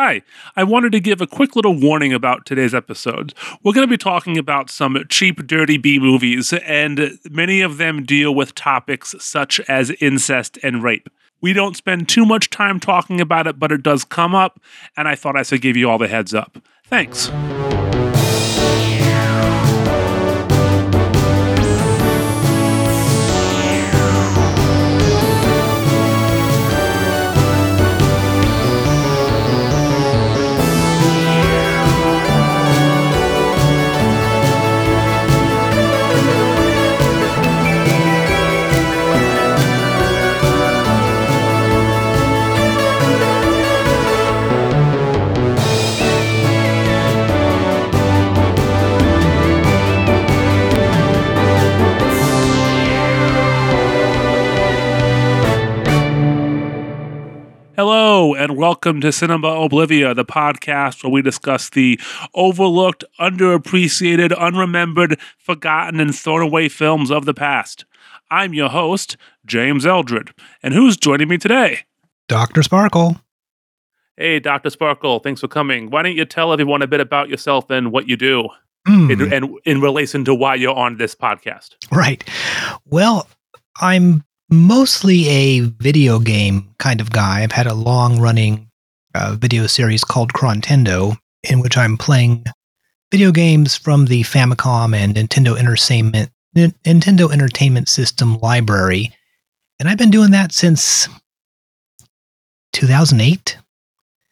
Hi, I wanted to give a quick little warning about today's episode. We're going to be talking about some cheap, dirty B movies, and many of them deal with topics such as incest and rape. We don't spend too much time talking about it, but it does come up, and I thought I should give you all the heads up. Thanks. And welcome to Cinema Oblivia, the podcast where we discuss the overlooked, underappreciated, unremembered, forgotten, and thrown away films of the past. I'm your host, James Eldred, and who's joining me today? Dr. Sparkle. Hey, Dr. Sparkle, thanks for coming. Why don't you tell everyone a bit about yourself and what you do, Mm, in, and in relation to why you're on this podcast? right. Well, I'm mostly a video game kind of guy. I've had a long running uh, video series called Crontendo, in which I'm playing video games from the Famicom and Nintendo Entertainment N- Nintendo Entertainment System library. And I've been doing that since 2008.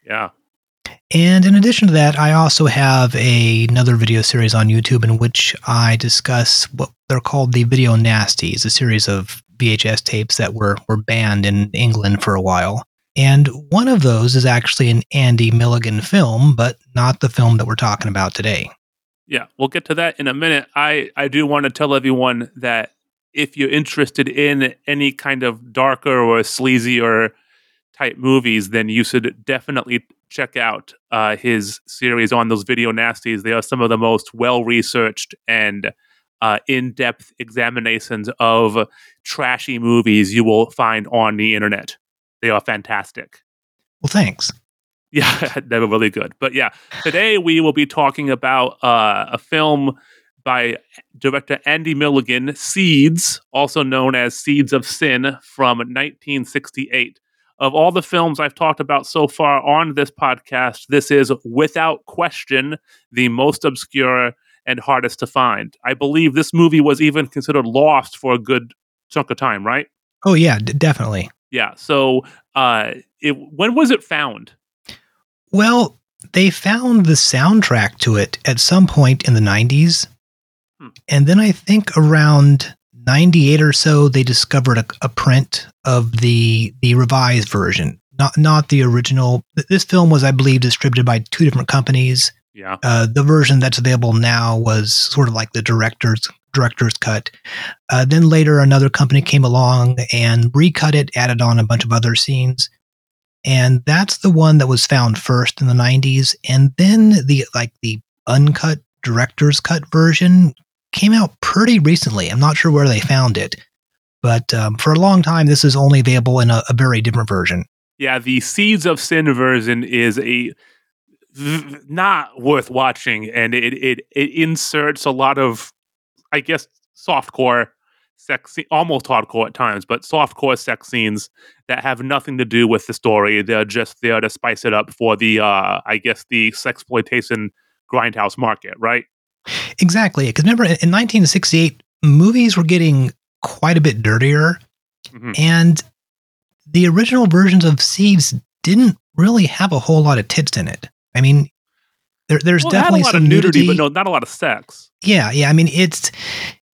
Yeah. And in addition to that, I also have a, another video series on YouTube in which I discuss what they're called the Video Nasties, a series of VHS tapes that were, were banned in England for a while. And one of those is actually an Andy Milligan film, but not the film that we're talking about today. Yeah, we'll get to that in a minute. I, I do want to tell everyone that if you're interested in any kind of darker or sleazy or type movies, then you should definitely check out uh, his series on those video nasties. They are some of the most well researched and uh, in depth examinations of trashy movies you will find on the internet. They are fantastic. Well, thanks. Yeah, they were really good. But yeah, today we will be talking about uh, a film by director Andy Milligan, Seeds, also known as Seeds of Sin, from 1968. Of all the films I've talked about so far on this podcast, this is without question the most obscure and hardest to find. I believe this movie was even considered lost for a good chunk of time, right? Oh, yeah, d- definitely. Yeah. So, uh, it, when was it found? Well, they found the soundtrack to it at some point in the 90s. Hmm. And then I think around 98 or so, they discovered a, a print of the the revised version, not not the original. This film was, I believe, distributed by two different companies. Yeah. Uh, the version that's available now was sort of like the director's director's cut. Uh, then later, another company came along and recut it, added on a bunch of other scenes, and that's the one that was found first in the '90s. And then the like the uncut director's cut version came out pretty recently. I'm not sure where they found it, but um, for a long time, this is only available in a, a very different version. Yeah, the Seeds of Sin version is a not worth watching, and it it it inserts a lot of, I guess, softcore sex, almost hardcore at times, but softcore sex scenes that have nothing to do with the story. They're just there to spice it up for the, uh, I guess, the sexploitation grindhouse market, right? Exactly, because remember in 1968, movies were getting quite a bit dirtier, Mhm. and the original versions of Seeds didn't really have a whole lot of tits in it. I mean, there, there's Well, it had a definitely lot some of nudity, nudity, but no, not a lot of sex. Yeah, yeah. I mean, it's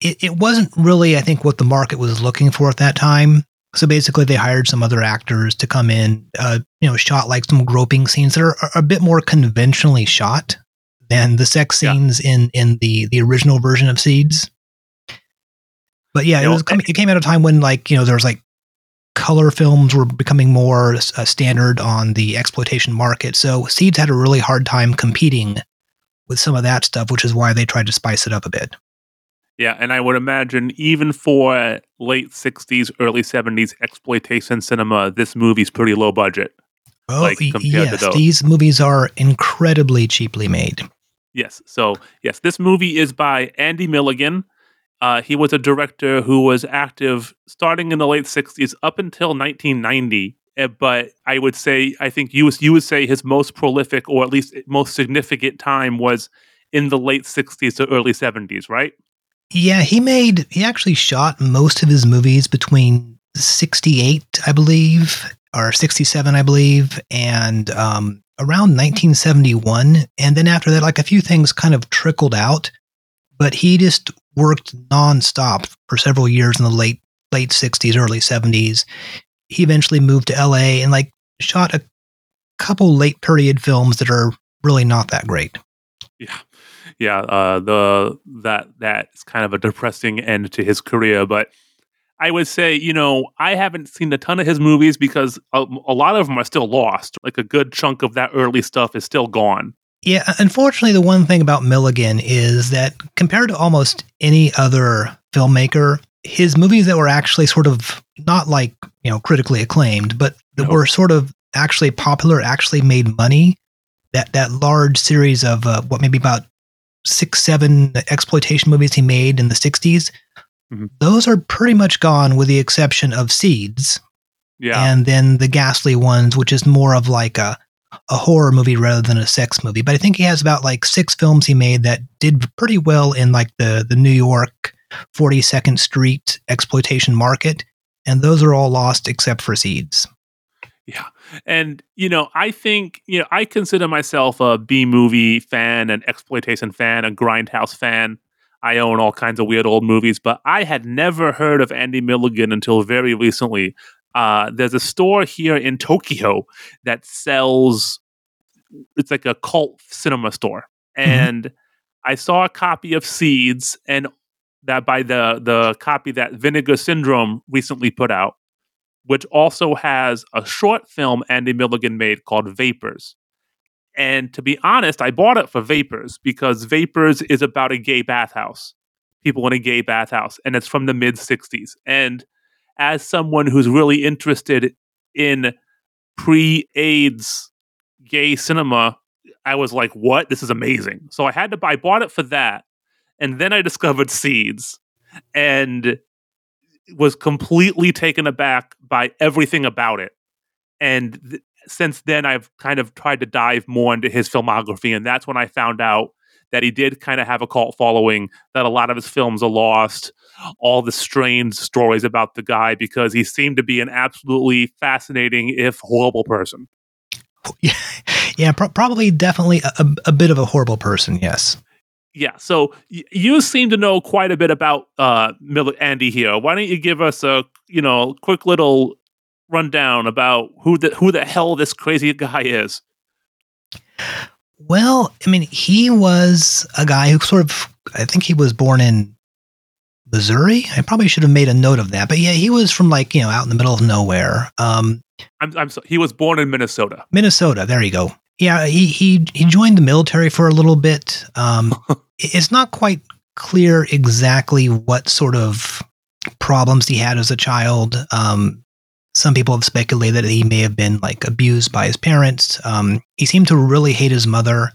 it, it wasn't really, I think, what the market was looking for at that time. So basically, they hired some other actors to come in, uh, you know, shot like some groping scenes that are, are a bit more conventionally shot than the sex Yeah. scenes in in the the original version of Seeds. But yeah, it was coming, it came at a time when like you know there was like color films were becoming more uh, standard on the exploitation market. So Seeds had a really hard time competing with some of that stuff, which is why they tried to spice it up a bit. Yeah, and I would imagine even for late '60s, early '70s exploitation cinema, this movie's pretty low budget. Oh, like, yes, these movies are incredibly cheaply made. Yes. So, yes, this movie is by Andy Milligan. Uh, he was a director who was active starting in the late 60s up until 1990. Uh, But I would say, I think you, you would say his most prolific or at least most significant time was in the late 60s to early 70s, right? Yeah, he made he actually shot most of his movies between 68, I believe, or 67, I believe, and um, around 1971. And then after that, like a few things kind of trickled out, but he just worked nonstop for several years in the late late 60s, early 70s. He eventually moved to LA and like shot a couple late period films that are really not that great. Yeah, yeah. Uh, the that that's kind of a depressing end to his career, but I would say, you know, I haven't seen a ton of his movies because a, a lot of them are still lost. Like a good chunk of that early stuff is still gone. Yeah, unfortunately, the one thing about Milligan is that compared to almost any other filmmaker, his movies that were actually sort of not like, you know, critically acclaimed, but that No. were sort of actually popular, actually made money. That that large series of uh, what maybe about six, seven exploitation movies he made in the 60s, Mhm. those are pretty much gone with the exception of Seeds Yeah, and then the ghastly ones which is more of like a a horror movie rather than a sex movie but i think he has about like six films he made that did pretty well in like the the new york 42nd street exploitation market and those are all lost except for seeds yeah. And you know, I think you know, I consider myself a B movie fan, an exploitation fan, a grindhouse fan. I own all kinds of weird old movies, but I had never heard of Andy Milligan until very recently. Uh, there's a store here in Tokyo that sells. It's like a cult cinema store, and I saw a copy of Seeds, and that by the the copy that Vinegar Syndrome recently put out, which also has a short film Andy Milligan made called Vapors. And to be honest, I bought it for Vapors because Vapors is about a gay bathhouse, people in a gay bathhouse, and it's from the mid 60s. And as someone who's really interested in pre AIDS gay cinema, I was like, what? This is amazing. So I had to buy, I bought it for that. And then I discovered Seeds and was completely taken aback by everything about it. And th- since then, I've kind of tried to dive more into his filmography. And that's when I found out that he did kind of have a cult following, that a lot of his films are lost, all the strange stories about the guy because he seemed to be an absolutely fascinating, if horrible person. yeah yeah pro- probably definitely a, a, bit of a horrible person yes Yeah, so y- you seem to know quite a bit about uh, Andy here. Why don't you give us a you know quick little rundown about who the who the hell this crazy guy is? Well, I mean, he was a guy who sort of, I think he was born in Missouri. I probably should have made a note of that. But yeah, he was from like, you know, out in the middle of nowhere. Um, I'm, I'm so, he was born in Minnesota. Minnesota. There you go. Yeah, he, he, he joined the military for a little bit. Um, it's not quite clear exactly what sort of problems he had as a child. Um, some people have speculated that he may have been like abused by his parents. Um, he seemed to really hate his mother.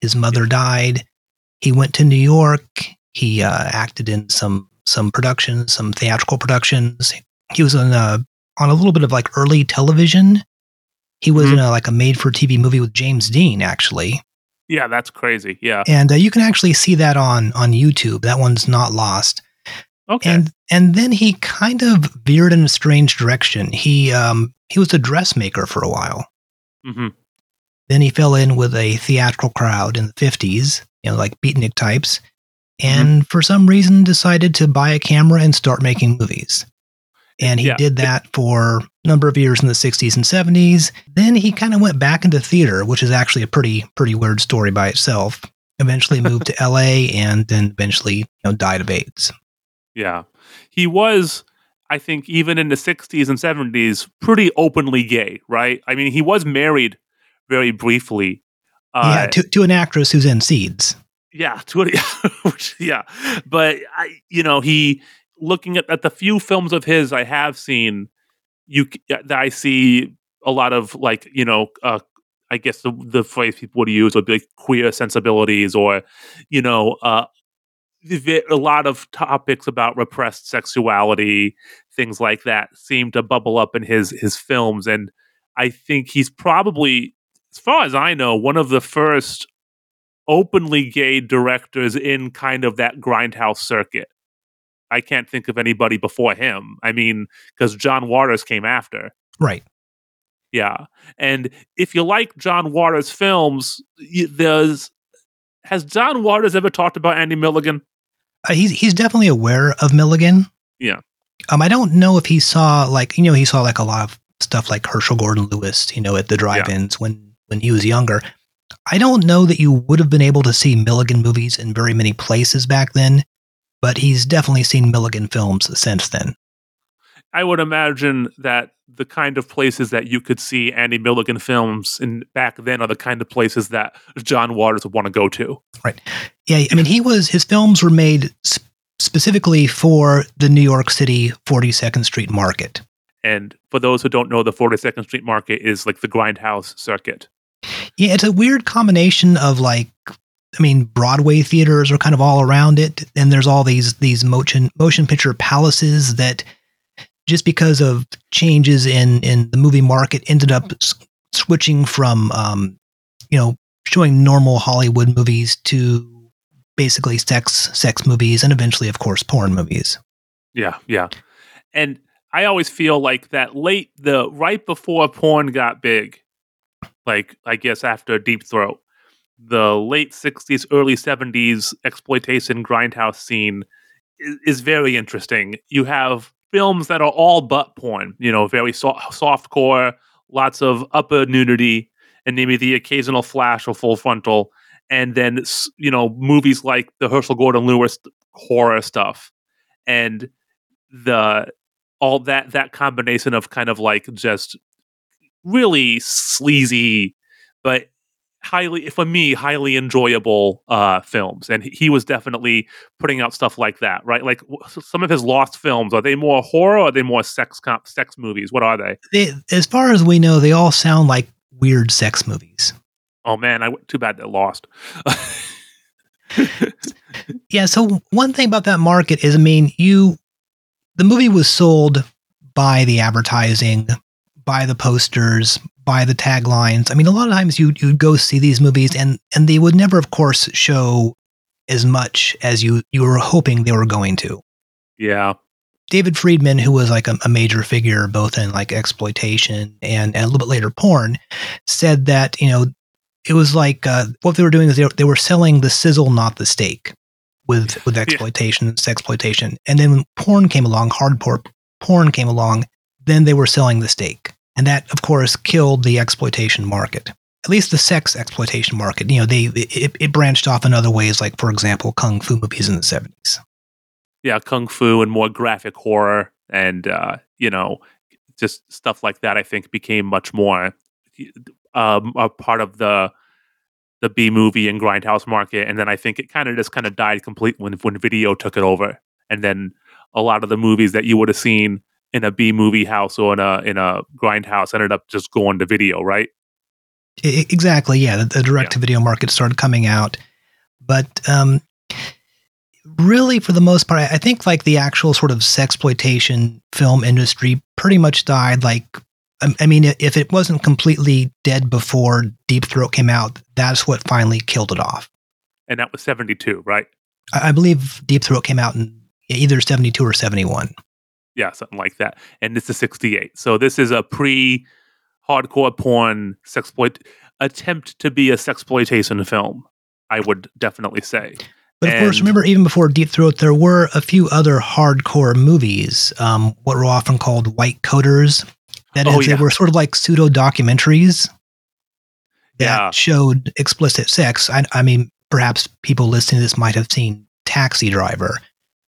His mother died. He went to New York. He uh, acted in some some productions, some theatrical productions. He was on a on a little bit of like early television. He was Mhm. in a, like a made for TV movie with James Dean, actually, Yeah, that's crazy. Yeah. and uh, you can actually see that on on YouTube. That one's not lost. Okay. And and then he kind of veered in a strange direction. He um he was a dressmaker for a while. hmm Then he fell in with a theatrical crowd in the fifties, you know, like beatnik types, and for some reason decided to buy a camera and start making movies. And he Yeah. did that for a number of years in the 60s and 70s. Then he kind of went back into theater, which is actually a pretty pretty weird story by itself. Eventually moved to LA and then eventually, you know, died of AIDS. Yeah. He was, I think, even in the 60s and 70s, pretty openly gay, right? I mean, he was married very briefly. yeah, Uh, to, to an actress who's in Seeds. Yeah, to it, which, yeah. But, I, you know, he, looking at, at the few films of his I have seen, you that I see a lot of like you know uh, I guess the the phrase people would use would be like queer sensibilities or you know uh, a lot of topics about repressed sexuality, things like that, seem to bubble up in his his films, and I think he's probably, as far as I know, one of the first openly gay directors in kind of that grindhouse circuit. I can't think of anybody before him. I mean, because John Waters came after. Right. Yeah. And if you like John Waters films, there's has John Waters ever talked about Andy Milligan? Uh, he's he's definitely aware of Milligan. Yeah. Um, I don't know if he saw like you know he saw like a lot of stuff like Herschell Gordon Lewis, you know, at the drive-ins yeah. when when he was younger. I don't know that you would have been able to see Milligan movies in very many places back then, but he's definitely seen Milligan films since then. I would imagine that the kind of places that you could see Andy Milligan films in back then are the kind of places that John Waters would want to go to. Right. Yeah. I mean, he was his films were made sp- specifically for the New York City 42nd Street market. And for those who don't know, the 42nd Street market is like the grindhouse circuit. Yeah, it's a weird combination of like I mean, Broadway theaters are kind of all around it, and there's all these these motion motion picture palaces that just because of changes in in the movie market ended up s- switching from um, you know showing normal Hollywood movies to basically sex sex movies and eventually of course porn movies. Yeah, yeah. And I always feel like that late the right before porn got big, like I guess after Deep Throat, the late 60s early 70s exploitation grindhouse scene is, is very interesting. You have films that are all butt porn, you know, very so- soft core, lots of upper nudity, and maybe the occasional flash of full frontal. And then, you know, movies like the Herschell Gordon Lewis horror stuff. And the all that that combination of kind of like just really sleazy but highly for me highly enjoyable uh films. And he was definitely putting out stuff like that right? Like some of his lost films are they more horror or are they more sex comp sex movies? What are they? they as far as we know they all sound like weird sex movies. Oh man i too bad they're lost. Yeah so one thing about that market is i mean you the movie was sold by the advertising by the posters by the taglines. I mean, a lot of times you you'd go see these movies and and they would never, of course, show as much as you you were hoping they were going to. Yeah. David Friedman, who was like a, a major figure both in like exploitation and, and a little bit later porn, said that you know it was like uh, what they were doing is they were, they were selling the sizzle, not the steak, with with exploitation, yeah. sexploitation, and then when porn came along, hardcore porn came along, then they were selling the steak. And that, of course, killed the exploitation market. At least the sex exploitation market. You know, they it, it branched off in other ways, like for example, kung fu movies in the seventies. Yeah, kung fu and more graphic horror, and uh, you know, just stuff like that. I think became much more um, a part of the the B movie and grindhouse market, and then I think it kind of just kind of died complete when when video took it over, and then a lot of the movies that you would have seen in a B movie house or in a in a grind house ended up just going to video, right? Exactly. Yeah, the, the direct to video market started coming out, but um, really, for the most part, I think like the actual sort of sexploitation film industry pretty much died. Like, I mean, if it wasn't completely dead before Deep Throat came out, that's what finally killed it off. And that was seventy two, right? I, I believe Deep Throat came out in either seventy two or seventy one yeah, something like that. And this is 68. So this is a pre hardcore porn sexploit attempt to be a sexploitation film, I would definitely say. But of and, course, remember, even before Deep Throat, there were a few other hardcore movies, um, what were often called white coaters. That oh, is, yeah. they were sort of like pseudo documentaries that yeah. showed explicit sex. I, I mean, perhaps people listening to this might have seen Taxi Driver,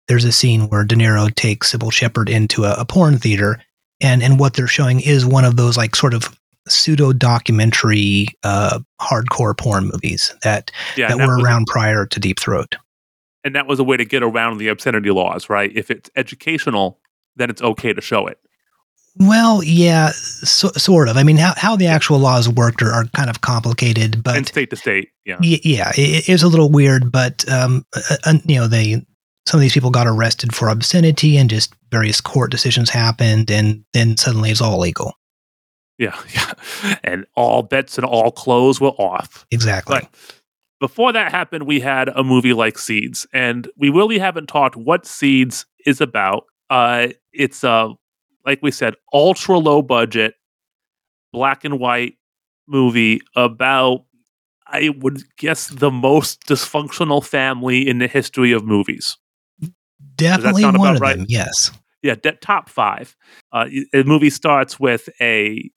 there's a scene where De Niro takes Cybill Shepherd into a, a porn theater, and and what they're showing is one of those like sort of pseudo documentary uh, hardcore porn movies that yeah, that, that were around a, prior to Deep Throat. And that was a way to get around the obscenity laws, right? If it's educational, then it's okay to show it. Well, yeah, so, sort of. I mean, how, how the actual laws worked are, are kind of complicated, but and state to state. Yeah. y- yeah, it, it was a little weird. But um, uh, uh, you know, they some of these people got arrested for obscenity, and just various court decisions happened, and then suddenly it's all legal. Yeah. Yeah. And all bets and all clothes were off. Exactly. But before that happened, we had a movie like Seeds, and we really haven't talked what Seeds is about. Uh, it's a, like we said, ultra low budget, black and white movie about, I would guess, the most dysfunctional family in the history of movies. Definitely one about of right? them. Yes. Yeah, de- top five. Uh, the movie starts with a,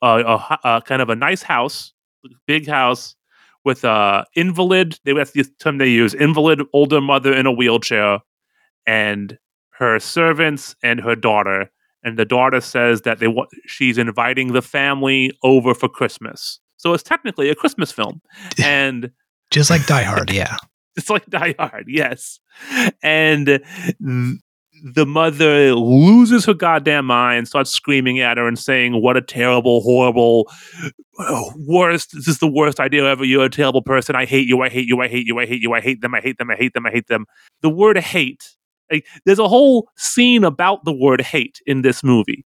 a, a, a kind of a nice house, big house with a invalid. They that's the term they use: invalid older mother in a wheelchair, and her servants and her daughter. And the daughter says that they want she's inviting the family over for Christmas. So it's technically a Christmas film, and Just like Die Hard. Yeah. it's like Die Hard, yes. And th- the mother loses her goddamn mind, starts screaming at her and saying, What a terrible, horrible, oh, worst. This is the worst idea ever. You're a terrible person. I hate you. I hate you. I hate you. I hate you. I hate them. I hate them. I hate them. I hate them. The word hate, like, there's a whole scene about the word hate in this movie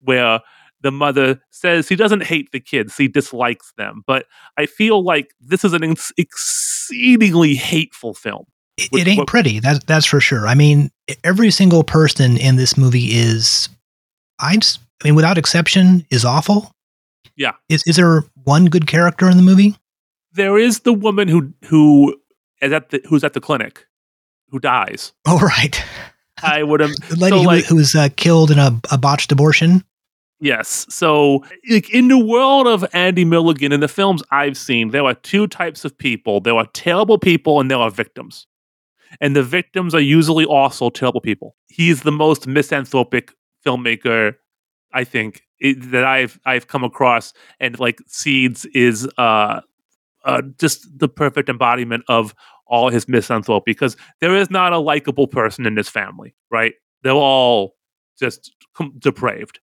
where the mother says he doesn't hate the kids, he dislikes them. But I feel like this is an ex- exceedingly hateful film. It, it ain't what- pretty. That's that's for sure. I mean, every single person in this movie is, I just, I mean, without exception, is awful. Yeah. Is is there one good character in the movie? There is the woman who who is at the who's at the clinic who dies. Oh, right. I would have The lady So, who, like- who was uh, killed in a, a botched abortion. Yes. So, like in the world of Andy Milligan, in the films I've seen, there are two types of people. There are terrible people and there are victims. And the victims are usually also terrible people. He's the most misanthropic filmmaker, I think, it, that I've I've come across. And like Seeds is uh, uh just the perfect embodiment of all his misanthropy because there is not a likable person in this family, right? They're all just depraved.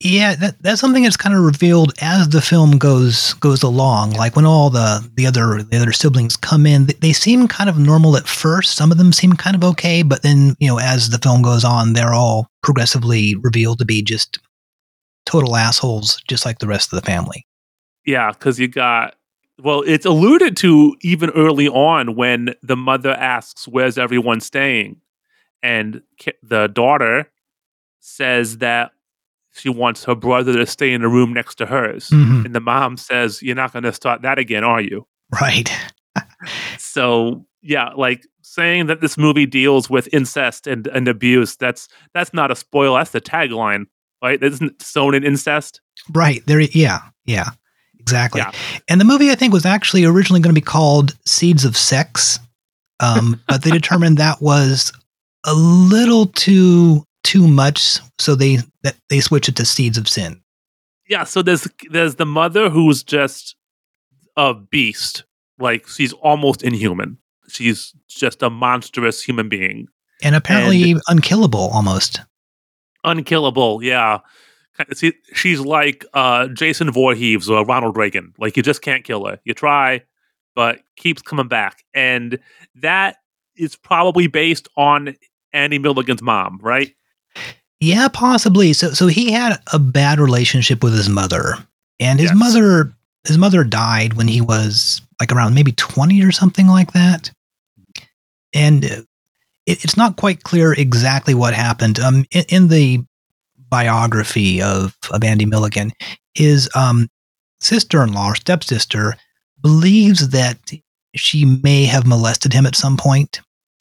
Yeah, that, that's something that's kind of revealed as the film goes goes along. Like when all the the other the other siblings come in, they, they seem kind of normal at first. Some of them seem kind of okay, but then you know as the film goes on, they're all progressively revealed to be just total assholes, just like the rest of the family. Yeah, because you got well, it's alluded to even early on when the mother asks, "Where's everyone staying?" and the daughter says that she wants her brother to stay in the room next to hers, Mhm. and the mom says, "You're not going to start that again, are you?" Right. So yeah, like saying that this movie deals with incest and, and abuse, that's that's not a spoil. That's the tagline, right? Isn't sown in incest. Right. There yeah. Yeah. Exactly. Yeah. And the movie I think was actually originally going to be called Seeds of Sex. Um, but they determined that was a little too too much, so they that they switch it to Seeds of Sin. Yeah, so there's there's the mother who's just a beast. Like she's almost inhuman. She's just a monstrous human being. And apparently unkillable almost. Unkillable, yeah. See, she's like uh, Jason Voorhees or Ronald Reagan. Like you just can't kill her. You try, but keeps coming back. And that is probably based on Andy Milligan's mom, right? Yeah, possibly. So so he had a bad relationship with his mother. And his Yes. mother his mother died when he was like around maybe 20 or something like that. And uh, it, it's not quite clear exactly what happened. Um, in, in the biography of, of Andy Milligan, his um, sister-in-law or stepsister believes that she may have molested him at some point,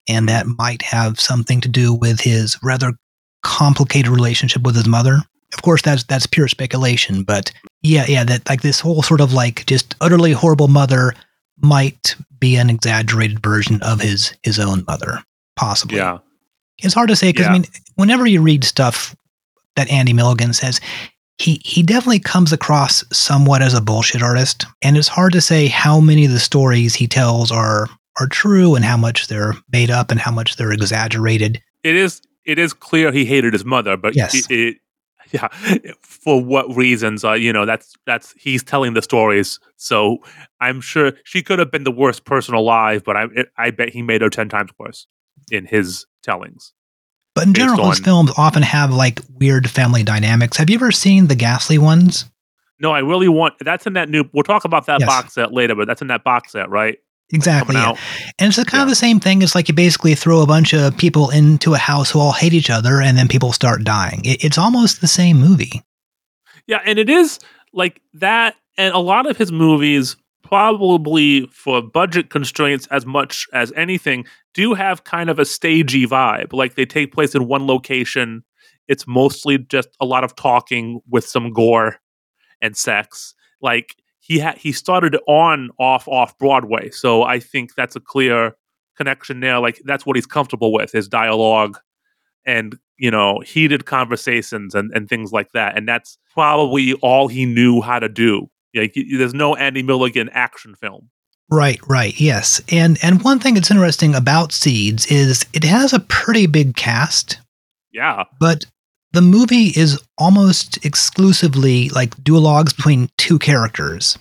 and that might have something to do with his rather complicated relationship with his mother. Of course, that's that's pure speculation, but yeah, yeah, that like this whole sort of like just utterly horrible mother might be an exaggerated version of his his own mother, possibly. Yeah. It's hard to say because Yeah. I mean, whenever you read stuff that Andy Milligan says, he he definitely comes across somewhat as a bullshit artist, and it's hard to say how many of the stories he tells are are true and how much they're made up and how much they're exaggerated. It is it is clear he hated his mother, but Yes. it, it yeah for what reasons uh, you know that's that's he's telling the stories. So i'm sure she could have been the worst person alive but i i bet he made her 10 times worse in his tellings. But in general his films often have like weird family dynamics. Have you ever seen the ghastly ones? No i really want that's in that new we'll talk about that yes. box set later but that's in that box set right Exactly. Yeah. And it's kind yeah. of the same thing. It's like you basically throw a bunch of people into a house who all hate each other and then people start dying. It, it's almost the same movie. Yeah. And it is like that. And a lot of his movies, probably for budget constraints as much as anything, do have kind of a stagey vibe. Like they take place in one location. It's mostly just a lot of talking with some gore and sex. Like he had he started on off off Broadway, so I think that's a clear connection there. Like that's what he's comfortable with his dialogue and you know heated conversations and, and things like that. And that's probably all he knew how to do. Like there's no andy milligan action film. Right right yes. And and one thing that's interesting about seeds is it has a pretty big cast. Yeah. But the movie is almost exclusively like duologues between two characters.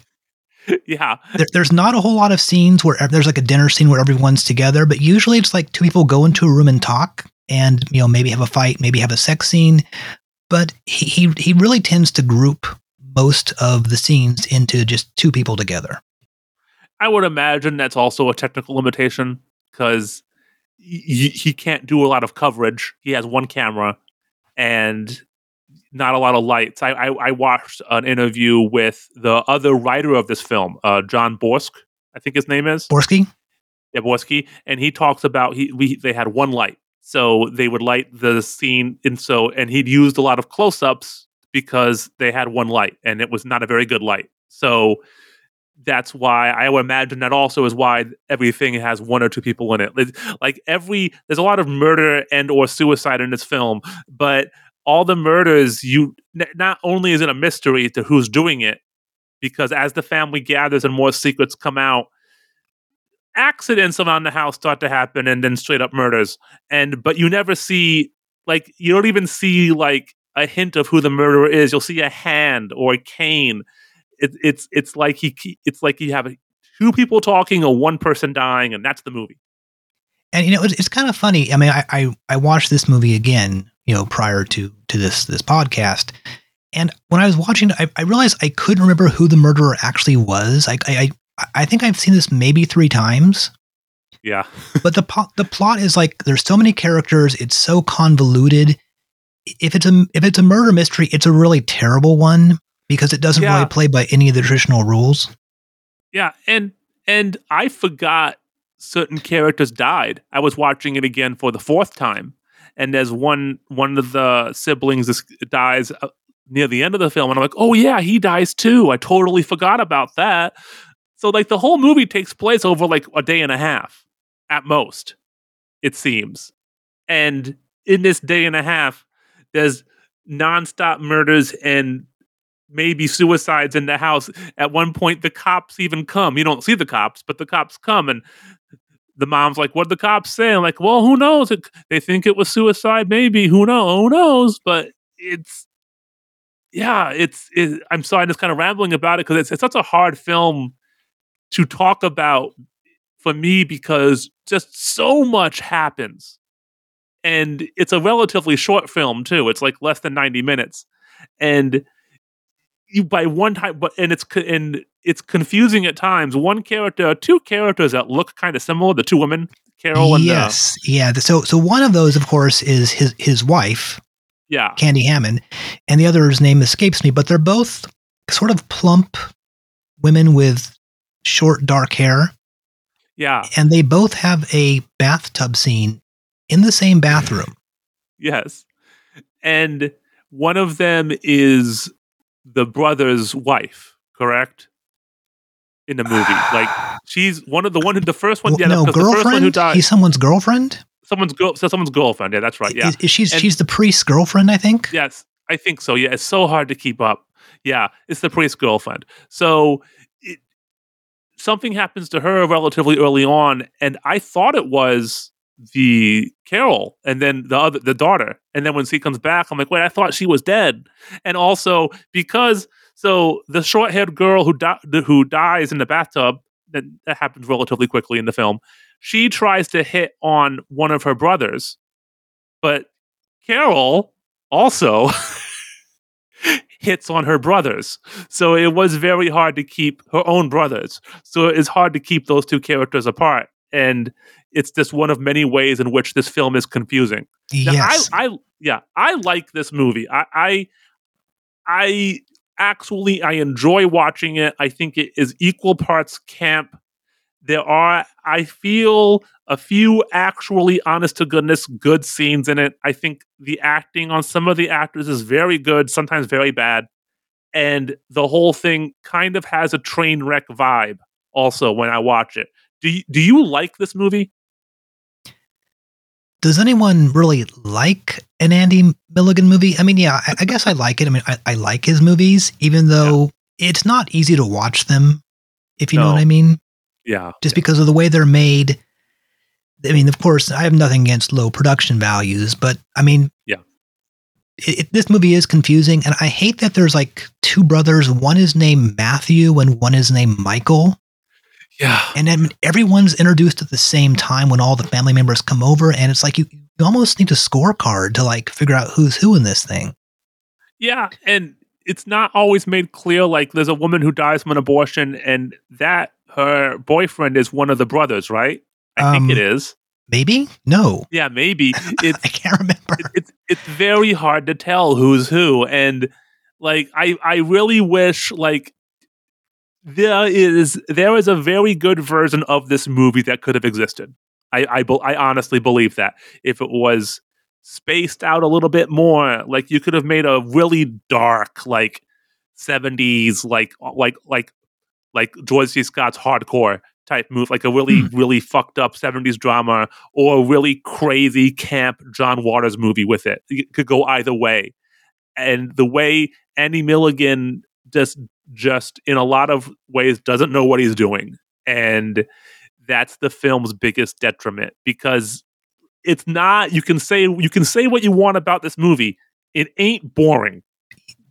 yeah. There, there's not a whole lot of scenes where there's like a dinner scene where everyone's together, but usually it's like two people go into a room and talk and, you know, maybe have a fight, maybe have a sex scene. But he, he, he really tends to group most of the scenes into just two people together. I would imagine that's also a technical limitation because he, he can't do a lot of coverage. He has one camera and not a lot of lights. I, I, I watched an interview with the other writer of this film, uh, John Borsk, I think his name is Borsky. Yeah, Borsky, and he talks about he we they had one light, so they would light the scene, and so and he'd used a lot of close ups because they had one light, and it was not a very good light. So that's why I would imagine that also is why everything has one or two people in it. Like every there's a lot of murder and or suicide in this film, but all the murders you not only is it a mystery to who's doing it because as the family gathers and more secrets come out accidents around the house start to happen and then straight up murders and but you never see like you don't even see like a hint of who the murderer is you'll see a hand or a cane it, it's it's like he it's like you have two people talking or one person dying and that's the movie and you know it's, it's kind of funny i mean I, I i watched this movie again you know, prior to to this this podcast. And when I was watching I, I realized I couldn't remember who the murderer actually was. I I I think I've seen this maybe three times. Yeah. but the po- the plot is like there's so many characters. It's so convoluted. If it's a if it's a murder mystery, it's a really terrible one because it doesn't yeah. really play by any of the traditional rules. Yeah, and and I forgot certain characters died. I was watching it again for the fourth time, and there's one one of the siblings dies uh, near the end of the film and i'm like oh yeah he dies too i totally forgot about that so like the whole movie takes place over like a day and a half at most it seems and in this day and a half there's nonstop murders and maybe suicides in the house. At one point, the cops even come. You don't see the cops, but the cops come and the mom's like, "What the cops say?" I'm like, "Well, who knows? It, they think it was suicide, maybe. Who knows? Who knows?" But it's, yeah, it's. It, I'm sorry, I'm just kind of rambling about it because it's, it's such a hard film to talk about for me because just so much happens, and it's a relatively short film too. It's like less than 90 minutes, and you by one time, but and it's and it's confusing at times. One character, two characters that look kind of similar. The two women, Carol and uh, yes, yeah. So so one of those, of course, is his his wife, yeah, Candy Hammond, and the other's name escapes me. But they're both sort of plump women with short dark hair. Yeah, and they both have a bathtub scene in the same bathroom. yes, and one of them is the brother's wife, correct? In the movie, like she's one of the one who the first one. Well, yeah, no, girlfriend. who died. He's someone's girlfriend. Someone's girl. So someone's girlfriend. Yeah, that's right. Yeah, is, is she's and, she's the priest's girlfriend. I think. Yes, I think so. Yeah, it's so hard to keep up. Yeah, it's the priest's girlfriend. So it, something happens to her relatively early on, and I thought it was the Carol and then the other the daughter. And then when she comes back, I'm like, wait, I thought she was dead. And also because so the short haired girl who di- who dies in the bathtub that, that happens relatively quickly in the film. She tries to hit on one of her brothers, but Carol also hits on her brothers. So it was very hard to keep her own brothers. So it's hard to keep those two characters apart. And it's just one of many ways in which this film is confusing. Yes. Now, I, I yeah, I like this movie. I, I I actually I enjoy watching it. I think it is equal parts camp. There are I feel a few actually honest to goodness good scenes in it. I think the acting on some of the actors is very good, sometimes very bad. And the whole thing kind of has a train wreck vibe also when I watch it. Do you, do you like this movie? Does anyone really like an Andy Milligan movie? I mean, yeah, I, I guess I like it. I mean, I, I like his movies, even though yeah. it's not easy to watch them, if you no. know what I mean. Yeah. Just yeah. because of the way they're made. I mean, of course, I have nothing against low production values, but I mean, yeah, it, it, this movie is confusing, and I hate that there's like two brothers. One is named Matthew, and one is named Michael. Yeah. And then everyone's introduced at the same time when all the family members come over. And it's like you, you almost need a scorecard to like figure out who's who in this thing. Yeah. And it's not always made clear. Like there's a woman who dies from an abortion, and that her boyfriend is one of the brothers, right? I um, think it is. Maybe? No. Yeah, maybe. It's, I can't remember. It, it's it's very hard to tell who's who. And like I I really wish like there is there is a very good version of this movie that could have existed. I I, I honestly believe that if it was spaced out a little bit more, like you could have made a really dark like seventies like like like like George C. Scott's hardcore type move, like a really, hmm. really fucked up 70s drama or a really crazy camp John Waters movie with it. It could go either way. And the way Andy Milligan just just in a lot of ways doesn't know what he's doing. And that's the film's biggest detriment because it's not you can say you can say what you want about this movie. It ain't boring.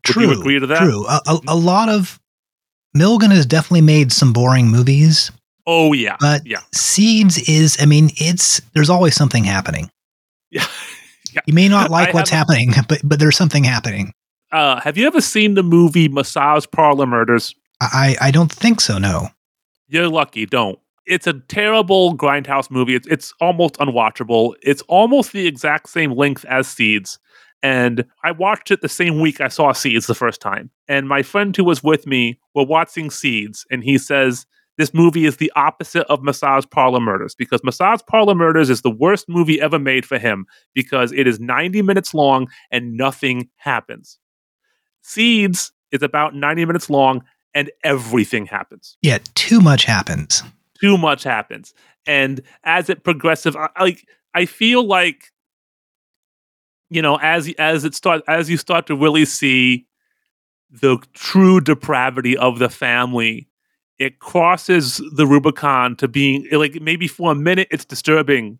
True. Agree to that? True. A, a, mm-hmm. a lot of Milligan has definitely made some boring movies. Oh yeah. But yeah. Seeds is I mean, it's there's always something happening. Yeah. yeah. You may not like I what's happening, but but there's something happening. Uh, have you ever seen the movie Massage Parlor Murders? I, I don't think so, no. You're lucky, don't. It's a terrible grindhouse movie. It's, it's almost unwatchable. It's almost the exact same length as Seeds. And I watched it the same week I saw Seeds the first time. And my friend who was with me were watching Seeds, and he says, this movie is the opposite of Massage Parlor Murders because Massage Parlor Murders is the worst movie ever made for him because it is 90 minutes long and nothing happens. Seeds is about 90 minutes long and everything happens. Yeah, too much happens. Too much happens. And as it progresses, like I feel like you know, as as it start as you start to really see the true depravity of the family, it crosses the Rubicon to being like maybe for a minute it's disturbing,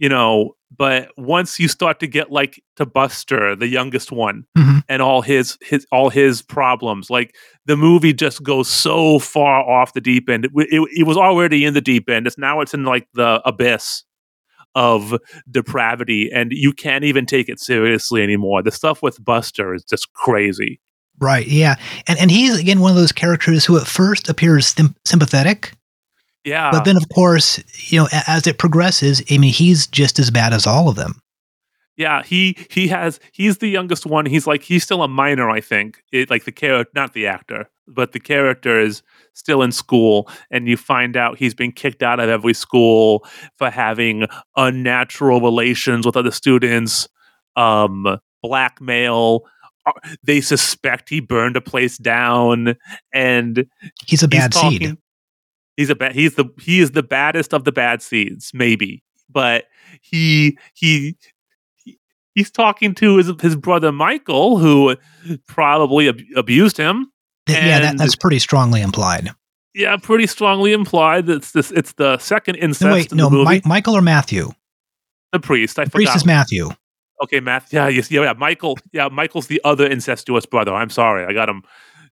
you know, but once you start to get like to Buster, the youngest one, mm-hmm. and all his his all his problems, like the movie just goes so far off the deep end. It, it, it was already in the deep end. It's now it's in like the abyss of depravity, and you can't even take it seriously anymore. The stuff with Buster is just crazy. Right. Yeah. And and he's again one of those characters who at first appears sim- sympathetic yeah. But then, of course, you know, as it progresses, I mean, he's just as bad as all of them. Yeah, he he has he's the youngest one. He's like he's still a minor, I think. It like the character, not the actor, but the character is still in school, and you find out he's been kicked out of every school for having unnatural relations with other students, um, blackmail. Uh, they suspect he burned a place down, and he's a bad he's talking, seed He's a bad. He's the he is the baddest of the bad seeds, maybe. But he he, he he's talking to his his brother Michael, who probably ab- abused him. yeah, that, that's pretty strongly implied. Yeah, pretty strongly implied. It's this. It's the second incest. No, wait, no, Mi- Michael or Matthew? The priest. I the priest is Matthew. Okay, Matthew. Yeah, yes, yeah, yeah. Michael. Yeah, Michael's the other incestuous brother. I'm sorry, I got him.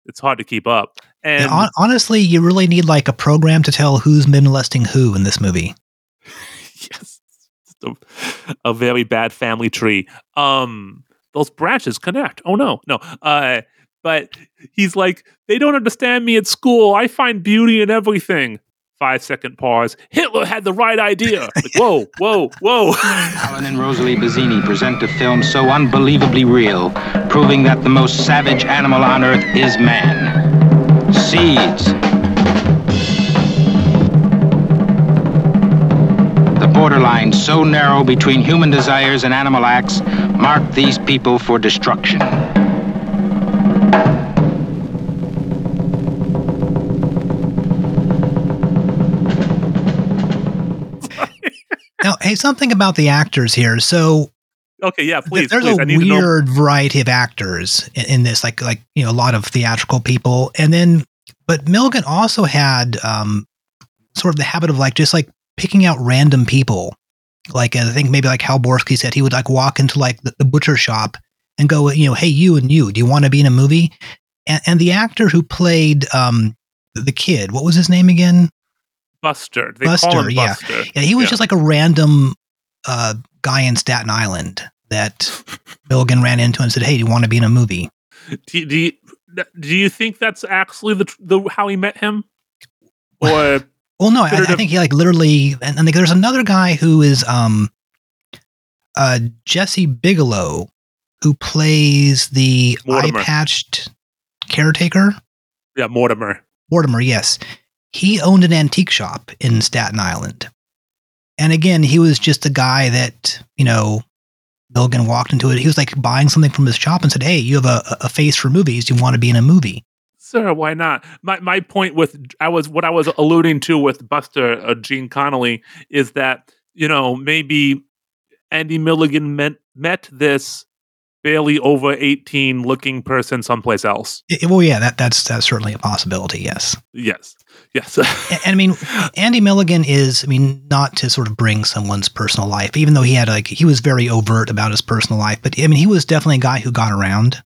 It's hard to keep up. And Yeah, hon- honestly, you really need like a program to tell who's been molesting who in this movie. yes, a, a very bad family tree. Um, those branches connect. Oh no, no. Uh, but he's like, they don't understand me at school. I find beauty in everything. Five second pause. Hitler had the right idea. Like, whoa, whoa, whoa. Alan and Rosalie Bazzini present a film so unbelievably real, proving that the most savage animal on earth is man. Seeds. The borderline so narrow between human desires and animal acts marked these people for destruction. Now, hey, something about the actors here. So okay, yeah, please, there's please. I a need to know. weird variety of actors in, in this, like like you know a lot of theatrical people, and then but Milligan also had um, sort of the habit of like just like picking out random people. Like I think maybe like Hal Borske said, he would like walk into like the, the butcher shop and go, you know, hey, you and you, do you want to be in a movie? And, and the actor who played um, the- kid, what was his name again? Buster. They Buster, him yeah. Buster. Yeah, he was Yeah. just like a random uh, guy in Staten Island that Milligan ran into and said, "Hey, do you want to be in a movie?" Do, do you do you think that's actually the, the how he met him, or Well, no, I, I think he like literally, and, and like, there's another guy who is um, uh, Jesse Bigelow, who plays the eye-patched caretaker. yeah, Mortimer? Mortimer, yes. He owned an antique shop in Staten Island. And again, he was just a guy that, you know, Milligan walked into it. He was like buying something from his shop and said, Hey, you have a, a face for movies. Do you want to be in a movie? Sir, why not? My my point with I was what I was alluding to with Buster uh, Gene Connolly is that you know maybe Andy Milligan met met this barely over eighteen looking person someplace else. I- well, yeah, that, that's, that's certainly a possibility. Yes. Yes, yes. And, and I mean, Andy Milligan is, I mean, not to sort of bring someone's personal life, even though he had like, he was very overt about his personal life, but I mean, he was definitely a guy who got around.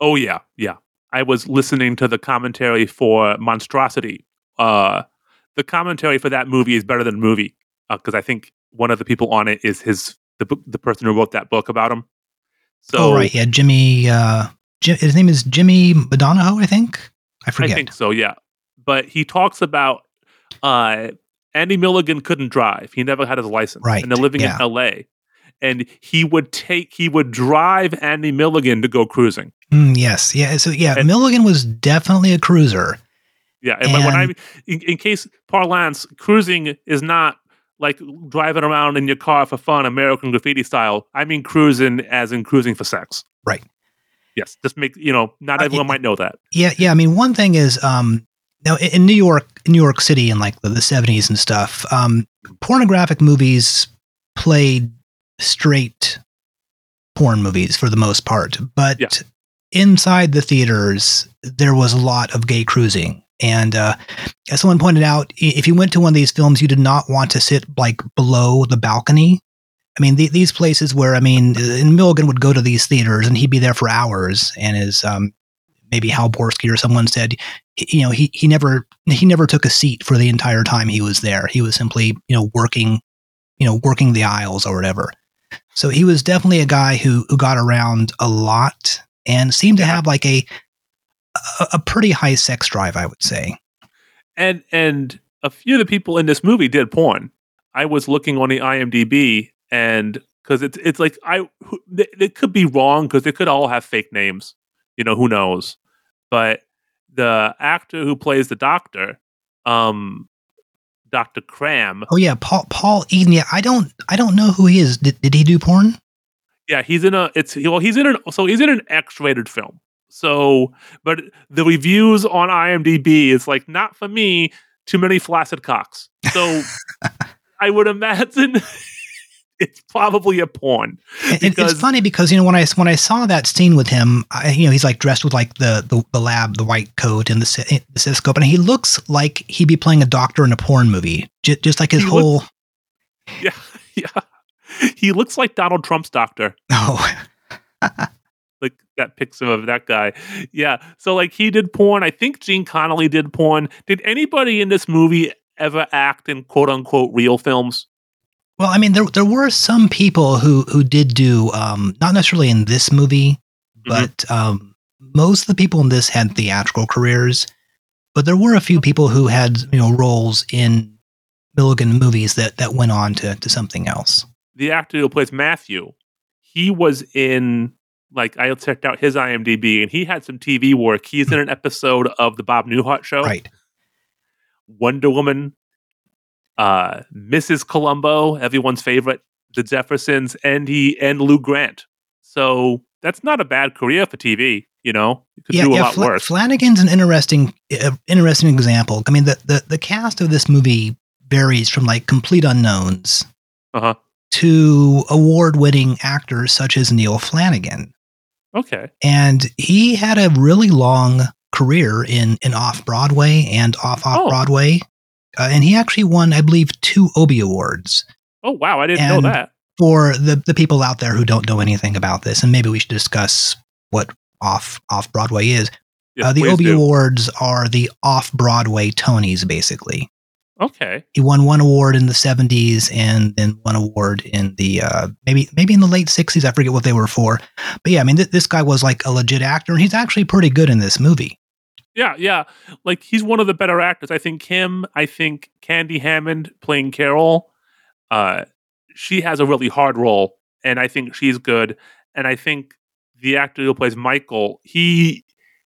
Oh yeah, yeah. I was listening to the commentary for Monstrosity. Uh, the commentary for that movie is better than the movie because I think one of the people on it is his the the person who wrote that book about him. So oh, right. Yeah. Jimmy, uh, Jim, his name is Jimmy McDonough, I think. I forget. I think so, yeah. But he talks about uh, Andy Milligan couldn't drive. He never had his license. Right, And they're living yeah. in LA. And he would take he would drive Andy Milligan to go cruising. Mm, yes. Yeah. So, yeah, And- Milligan was definitely a cruiser. Yeah. And, when- when I in, in case parlance, cruising is not like driving around in your car for fun, American graffiti style. I mean cruising as in cruising for sex. Right. Yes. Just make you know, not Uh, everyone it- might know that. Yeah. Yeah. I mean, one thing is, um, now in New York, New York City in like the, 70s and stuff, um, pornographic movies played straight porn movies for the most part. But Yeah. inside the theaters, there was a lot of gay cruising. And uh, as someone pointed out, if you went to one of these films, you did not want to sit like below the balcony. I mean, the, these places where, I mean, and Milligan would go to these theaters and he'd be there for hours. And his, um, maybe Hal Borske or someone said, you know, he, he never, he never took a seat for the entire time he was there. He was simply, you know, working, you know, working the aisles or whatever. So he was definitely a guy who, who got around a lot and seemed to have like a, a, a pretty high sex drive, I would say. and and a few of the people in this movie did porn. I was looking on the IMDb, and because it's it's like I they could be wrong because they could all have fake names. You know who knows? But the actor who plays the doctor, um, Doctor Cram, Oh yeah, Paul Paul Eden. Yeah, I don't I don't know who he is. Did, did he do porn? yeah, he's in a it's well he's in an so he's in an X-rated film. So, but the reviews on IMDb is like not for me. Too many flaccid cocks. So, I would imagine it's probably a porn. And- and Because- it's funny because you know when I when I saw that scene with him, I, you know he's like dressed with like the the, the lab, the white coat, and the, cy- eh, the stethoscope, and he looks like he'd be playing a doctor in a porn movie, just, just like his He whole. Yeah, yeah. he looks like Donald Trump's doctor. Oh, like that picture of that guy. Yeah. So like he did porn. I think Gene Connolly did porn. Did anybody in this movie ever act in quote unquote real films? Well, I mean, there there were some people who who did do um, not necessarily in this movie, but um, most of the people in this had theatrical careers. But there were a few people who had you know roles in Milligan movies that that went on to to something else. The actor who plays Matthew, he was in like I checked out his IMDb and he had some TV work. He's in an episode of the Bob Newhart show. Right. Wonder Woman, uh, Mrs. Columbo, everyone's favorite, The Jeffersons, and he and Lou Grant. So that's not a bad career for TV. You know, you could do a lot Fla- worse. Flanagan's an interesting, uh, interesting example. I mean, the, the the cast of this movie varies from like complete unknowns Uh-huh. to award-winning actors such as Neil Flanagan, Okay. and he had a really long career in in off Broadway and off off Oh. Uh, and he actually won, I believe, two Obie Awards. Oh wow, I didn't And- know that. For the the people out there who don't know anything about this, and maybe we should discuss what off off Broadway is. Yes, uh, the Obie do. Awards are the off Broadway Tonys, basically. Okay. He won one award in the 70s and then one award in the uh, maybe maybe in the late 60s. I forget what they were for. But yeah, I mean, th- this guy was like a legit actor, and he's actually pretty good in this movie. Yeah, yeah. Like he's one of the better actors. I think him, I think Candy Hammond playing Carol, uh, she has a really hard role, and I think she's good. And I think the actor who plays Michael, he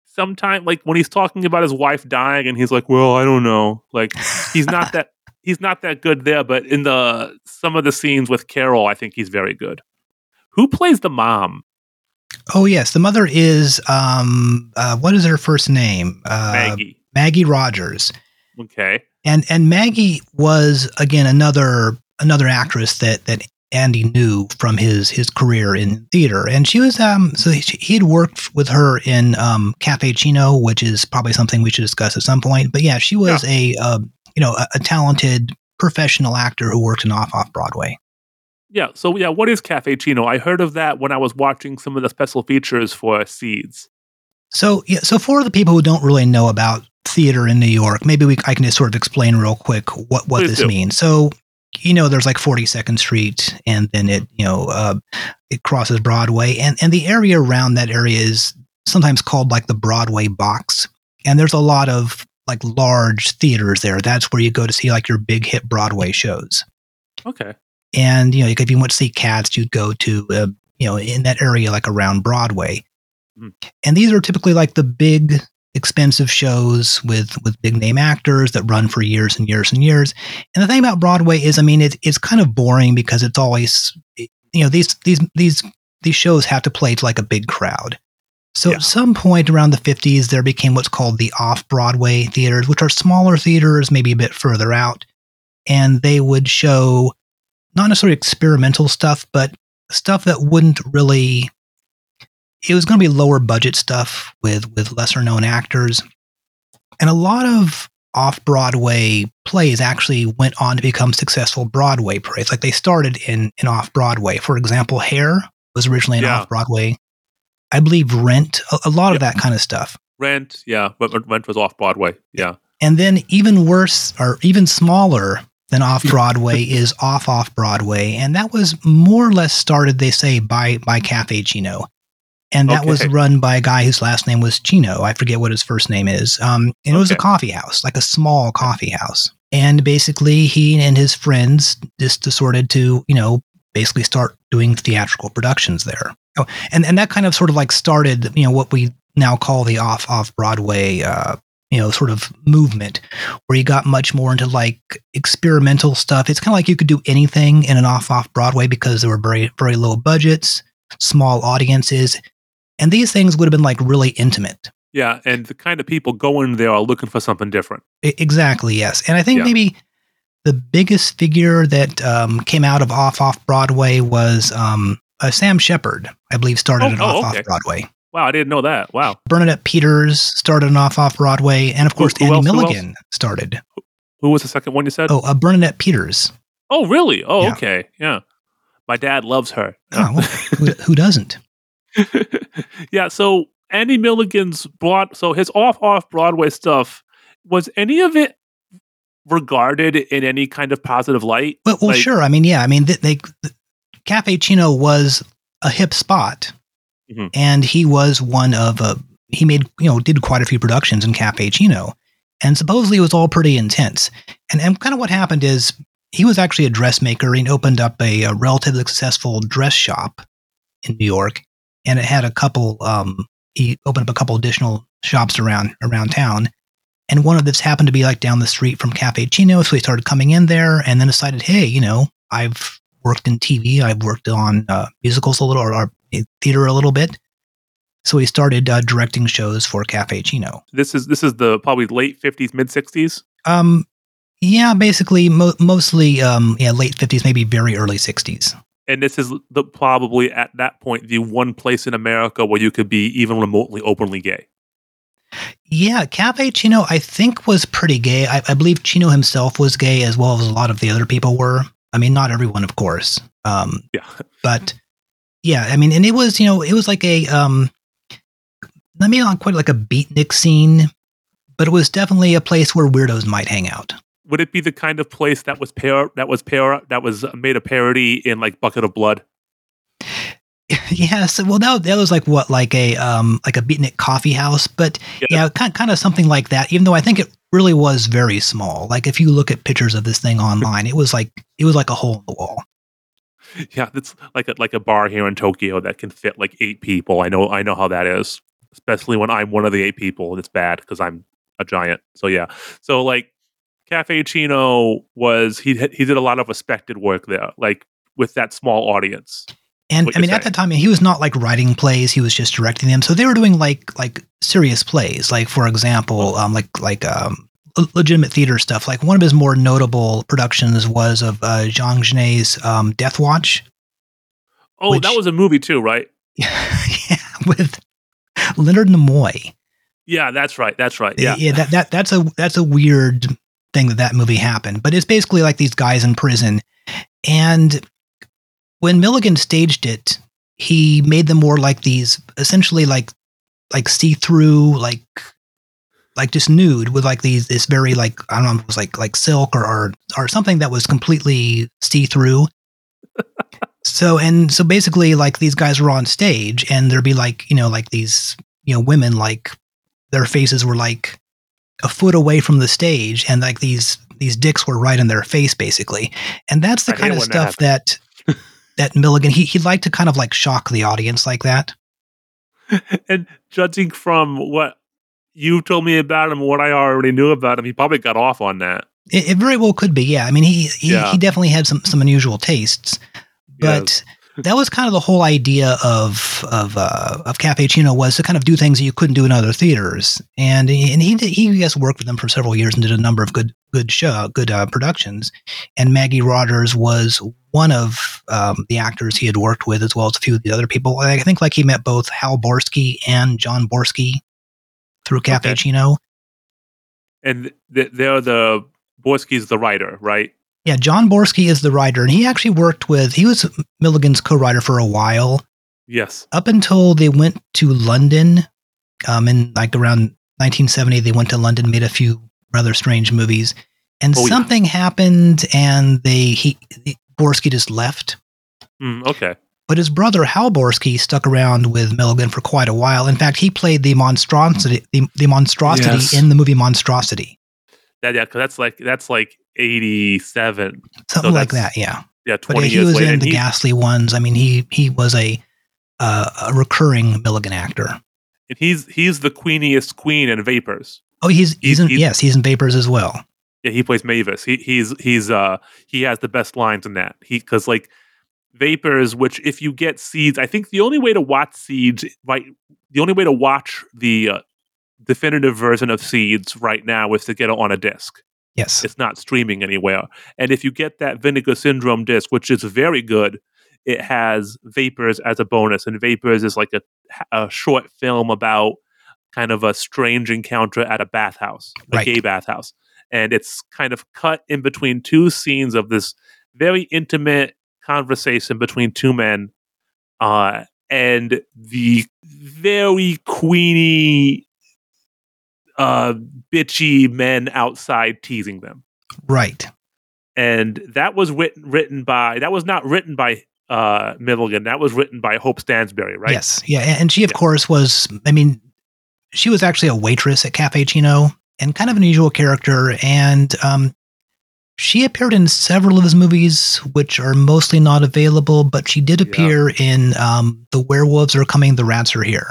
sometimes like when he's talking about his wife dying and he's like, Well, I don't know. Like he's not that he's not that good there, but in the some of the scenes with Carol, I think he's very good. Who plays the mom? Oh, yes. The mother is, um, uh, what is her first name? Uh, Maggie. Maggie Rogers. Okay. and and Maggie was again another another actress that that Andy knew from his his career in theater, and she was um so he he had worked with her in um Cafe Cino, which is probably something we should discuss at some point. But yeah, she was a uh, you know a, a talented professional actor who worked in off off Broadway. Yeah. So yeah, what is Cafe Cino? I heard of that when I was watching some of the special features for Seeds. So yeah, so for the people who don't really know about theater in New York, maybe we I can just sort of explain real quick what what Please this do. means. So you know, there's like 42nd Street, and then it you know uh, it crosses Broadway, and and the area around that area is sometimes called like the Broadway box, and there's a lot of like large theaters there. That's where you go to see like your big hit Broadway shows. Okay. And you know, if you went to see Cats, you'd go to uh, you know in that area like around Broadway. Mhm. And these are typically like the big expensive shows with with big name actors that run for years and years and years. And the thing about Broadway is, I mean, it, it's kind of boring because it's always you know these these these these shows have to play to like a big crowd. So Yeah. at some point around the 50s, there became what's called the off Broadway theaters, which are smaller theaters, maybe a bit further out. And they would show not necessarily experimental stuff, but stuff that wouldn't really. It was going to be lower budget stuff with with lesser known actors, and a lot of off Broadway plays actually went on to become successful Broadway plays. Like they started in in off Broadway. For example, Hair was originally an Yeah. off Broadway. I believe Rent, a, a lot of that kind of stuff. Rent. Yeah. Rent, Rent was off Broadway. Yeah. And then even worse or even smaller than off Broadway is off off Broadway, and that was more or less started, they say, by by Cafe Cino, and that was run by a guy whose last name was Cino. I forget what his first name is. Um, and it was a coffee house, like a small coffee house, and basically he and his friends just decided to, you know, basically start doing theatrical productions there. Oh, and and that kind of sort of like started, you know, what we now call the off off Broadway, uh, you know, sort of movement, where you got much more into like experimental stuff. It's kind of like you could do anything in an off off Broadway because there were very very low budgets, small audiences, and these things would have been like really intimate. Yeah. And the kind of people going there are looking for something different. I- exactly, yes. And I think Yeah. maybe the biggest figure that um, came out of off off Broadway was um, uh, Sam Shepard. I believe started Oh, an oh, off okay. off Broadway. Wow. I didn't know that. Wow. Bernadette Peters started an off off Broadway, and of course who Andy else- else? Milligan started. Who was the second one you said? Oh, uh, Bernadette Peters. Oh, really? Oh, Yeah. okay. Yeah. My dad loves her. Oh, well, who, who doesn't? yeah, so Andy Milligan's broad so his off off Broadway stuff, was any of it regarded in any kind of positive light? Well, well Like- sure. I mean, yeah. I mean, they, they Cafe Cino was a hip spot, Mhm. and he was one of a. He made you know did quite a few productions in Cafe Cino, and supposedly it was all pretty intense. And and kind of what happened is he was actually a dressmaker and opened up a, a relatively successful dress shop in New York, and it had a couple. Um, he opened up a couple additional shops around around town. And one of this happened to be like down the street from Cafe Cino. So he started coming in there and then decided, hey, you know, I've worked in TV, I've worked on uh, musicals a little or, or theater a little bit. So he started uh, directing shows for Cafe Cino. This is this is the probably late fifties, mid sixties. Um, yeah, basically, mo- mostly, um, yeah, late 50s, maybe very early 60s. And this is the probably at that point the one place in America where you could be even remotely openly gay. Yeah, Cafe Cino, I think, was pretty gay. I, I believe Cino himself was gay as well as a lot of the other people were. I mean, not everyone, of course. Um, Yeah. but yeah, I mean, and it was, you know, it was like a, um, I mean, not quite like a beatnik scene, but it was definitely a place where weirdos might hang out. Would it be the kind of place that was par- that was par- that was made a parody in like Bucket of Blood? yeah, so well, that, that was like what, like a, um, like a beatnik coffee house, but Yeah. yeah, kind, kind of something like that. Even though I think it really was very small. Like if you look at pictures of this thing online, it was like it was like a hole in the wall. Yeah, it's like a like a bar here in Tokyo that can fit like eight people. I know I know how that is, especially when I'm one of the eight people. and It's bad because I'm a giant. So yeah, so like Cafe Cino was he he did a lot of respected work there, like with that small audience. And I mean, at that time, he was not like writing plays; he was just directing them. So they were doing like like serious plays, like for example, um, like like um, legitimate theater stuff. Like one of his more notable productions was of uh, Jean Genet's um, Death Watch. Oh, Which- that was a movie too, right? yeah, with Leonard Nimoy. Yeah, that's right. That's right. Yeah, yeah. That that that's a that's a weird thing that that movie happened. But it's basically like these guys in prison, and when Milligan staged it, he made them more like these, essentially like like see through, like like just nude with like these this very like I don't know, it was like like silk or or, or something that was completely see through. so and so basically like these guys were on stage and there'd be like you know like these you know women like their faces were like a foot away from the stage and like these these dicks were right in their face basically. And that's the I kind of when that stuff that that milligan he, he'd like to kind of like shock the audience like that. And judging from what you told me about him, what I already knew about him, he probably got off on that. it, it very well could be yeah i mean he he, Yeah. he definitely had some some unusual tastes but that was kind of the whole idea of of uh, of Cafe Cino was to kind of do things that you couldn't do in other theaters, and and he did, he has worked with them for several years and did a number of good good show good uh, productions, and Maggie Rogers was one of um, the actors he had worked with as well as a few of the other people. I think like he met both Hal Borske and John Borske through Cafe Okay. Cino. and th- they're the Borske's the writer, right? Yeah, John Borske is the writer, and he actually worked with he was Milligan's co-writer for a while. Yes. up until they went to London, um, in like around 1970, they went to London, made a few rather strange movies, and Oh, yeah. something happened, and they he, he Borske just left. Mm, okay. But his brother Hal Borske stuck around with Milligan for quite a while. In fact, he played the monstrosity, the, the monstrosity Yes. in the movie Monstrosity, That yeah, 'cause that's like that's like eighty seven. something like that. Yeah, Yeah, but yeah, he years was later. in the he- Ghastly ones. I mean, he he was a uh, a recurring Milligan actor. and he's he's the queeniest queen in Vapors. Oh, he's he's, He's- in he's- yes, he's in Vapors as well. Yeah, he plays Mavis. He he's he's uh he has the best lines in that. He because like Vapors, which if you get Seeds, I think the only way to watch Seeds right, the only way to watch the uh, definitive version of Seeds right now is to get it on a disc. Yes. It's not streaming anywhere. And if you get that Vinegar Syndrome disc, which is very good, it has Vapors as a bonus. And Vapors is like a, a short film about kind of a strange encounter at a bathhouse, a Right. gay bathhouse. And it's kind of cut in between two scenes of this very intimate conversation between two men, uh, and the very queenie, uh, bitchy men outside teasing them. Right. And that was written written by that was not written by uh, Milligan. That was written by Hope Stansbury, right? Yes. Yeah. And she, of Yeah. course, was, I mean, she was actually a waitress at Cafe Cino and kind of an unusual character. And um, she appeared in several of his movies, which are mostly not available, but she did Yeah. appear in um, The Werewolves Are Coming, The Rats Are Here.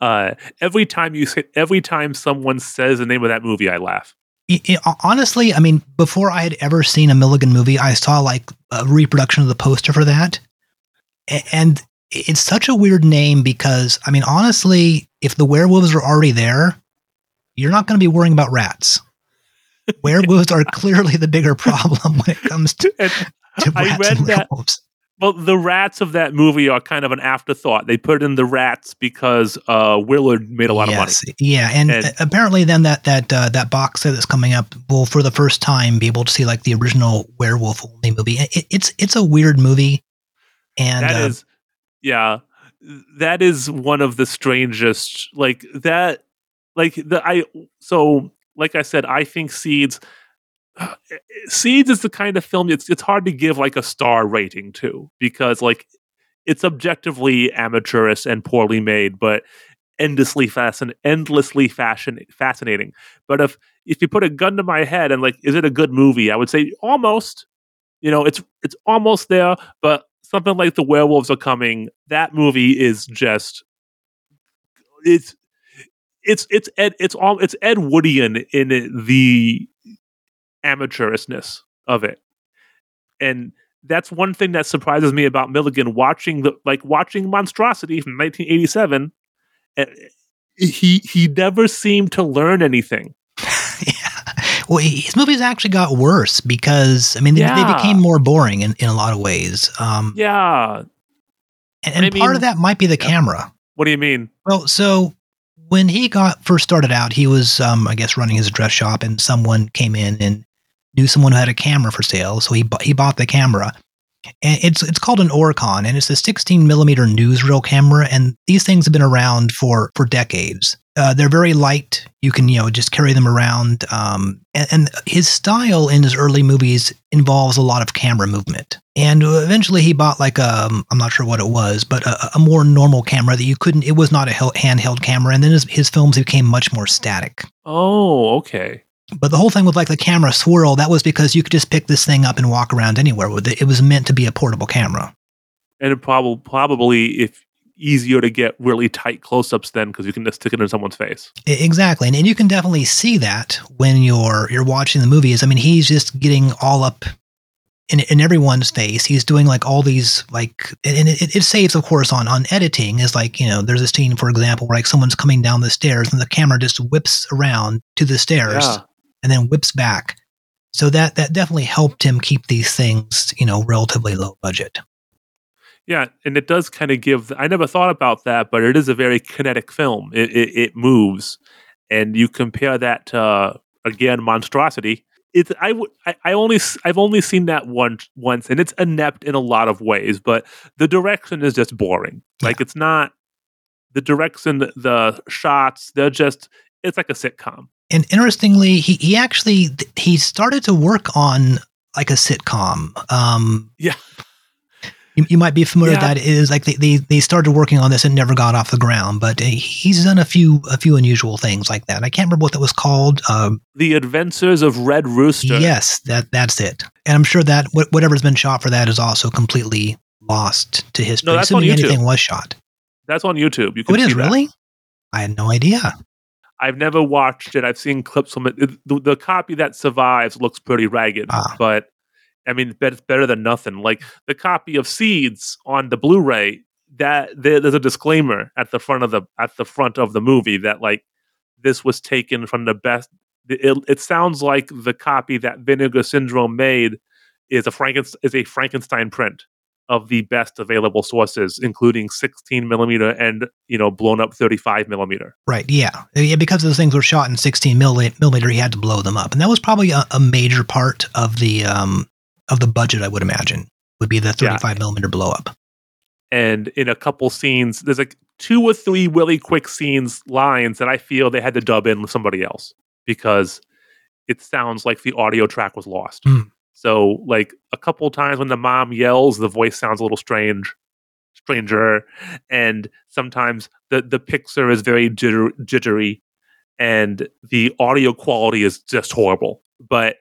Uh, every time you say, every time someone says the name of that movie, I laugh. I- I- honestly, I mean, before I had ever seen a Milligan movie, I saw like a reproduction of the poster for that. And it's such a weird name because, I mean, honestly, if the werewolves are already there, you're not going to be worrying about rats. Werewolves are clearly the bigger problem when it comes to, to I read and that- well, the rats of that movie are kind of an afterthought. They put in the rats because uh, Willard made a lot of money. Yeah, and, And- uh, apparently, then that that uh, that box set that's coming up will, for the first time, be able to see like the original werewolf only movie. It, it's it's a weird movie, and That uh, is, yeah, that is one of the strangest. Like that, like the I. So, like I said, I think Seeds. Uh, eh, Seeds is the kind of film it's it's hard to give like a star rating to because like it's objectively amateurish and poorly made, but endlessly fascin endlessly fashion fascinating. But if if you put a gun to my head and like, is it a good movie? I would say almost. You know, it's it's almost there, but something like the werewolves are coming. That movie is just it's it's it's Ed it's all it's Ed Woodian in it, the amateurishness of it, and that's one thing that surprises me about Milligan watching the like watching Monstrosity from 1987. eh, He he never seemed to learn anything. yeah. Well, his movies actually got worse because I mean they, they became more boring in, in a lot of ways. Um, Yeah. and, and part mean- of that might be the Yeah. camera. What do you mean? Well, so when he got first started out, he was, um, I guess, running his dress shop, and someone came in and knew someone who had a camera for sale, so he bu- he bought the camera. And it's it's called an Auricon, and it's a 16 millimeter newsreel camera, and these things have been around for for decades. Uh, they're very light; you can you know just carry them around. Um, and, and his style in his early movies involves a lot of camera movement. And eventually, he bought like a I'm not sure what it was, but a, a more normal camera that you couldn't. It was not a handheld camera, and then his, his films became much more static. Oh, okay. But the whole thing with like the camera swirl, that was because you could just pick this thing up and walk around anywhere with it. It was meant to be a portable camera. and it probably probably if easier to get really tight close-ups then because you can just stick it in someone's face. Exactly, and, and you can definitely see that when you're you're watching the movies. I mean, he's just getting all up in, in everyone's face. He's doing like all these like, and it, it saves, of course, on on editing. Is like you know, there's a scene, for example, where like someone's coming down the stairs and the camera just whips around to the stairs Yeah. and then whips back. So that that definitely helped him keep these things, you know, relatively low budget. Yeah, and it does kind of give. I never thought about that, but it is a very kinetic film. It it, it moves, and you compare that to uh, again monstrosity. It's I would I, I only I've only seen that once once, and it's inept in a lot of ways. But the direction is just boring. Like it's not the direction, the shots. They're just it's like a sitcom. And interestingly, he he actually he started to work on like a sitcom. Um, Yeah. You, you might be familiar Yeah. with that. It is like they, they they started working on this and never got off the ground. But uh, he's done a few a few unusual things like that. I can't remember what that was called. Um, The Adventures of Red Rooster. yes, that that's it. And I'm sure that wh- whatever's been shot for that is also completely lost to history. No, that's on assuming YouTube. anything was shot. that's on YouTube. You Oh, can it is see that. really. I had no idea. I've never watched it. I've seen clips from it. It- The, the copy that survives looks pretty ragged, Ah. but I mean, it's better than nothing. Like the copy of Seeds on the Blu-ray, that there, there's a disclaimer at the front of the at the front of the movie that like this was taken from the best. It, it sounds like the copy that Vinegar Syndrome made is a Frankenstein is a Frankenstein print of the best available sources, including 16 millimeter and you know blown up 35 millimeter. Right. Yeah. Yeah. Because those things were shot in 16 millimeter, he had to blow them up, and that was probably a, a major part of the um of the budget. I would imagine would be the 35 millimeter blow up. And in a couple scenes, there's like two or three really quick scenes lines that I feel they had to dub in with somebody else because it sounds like the audio track was lost. Mm. So like a couple times when the mom yells, the voice sounds a little strange, stranger, and sometimes the the picture is very jitter, jittery, and the audio quality is just horrible. But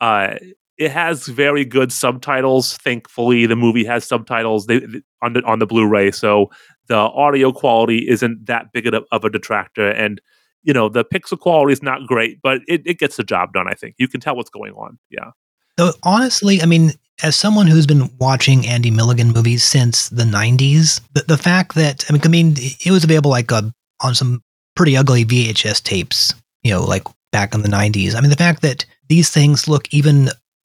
uh, it has very good subtitles. Thankfully, the movie has subtitles they, on the on the Blu-ray, so the audio quality isn't that big of a, a detractor. And you know the pixel quality is not great, but it, it gets the job done. I think you can tell what's going on. Yeah. Though honestly, I mean, as someone who's been watching Andy Milligan movies since the '90s, the, the fact that I mean, I mean, it was available like uh, on some pretty ugly VHS tapes, you know, like back in the '90s. I mean, the fact that these things look even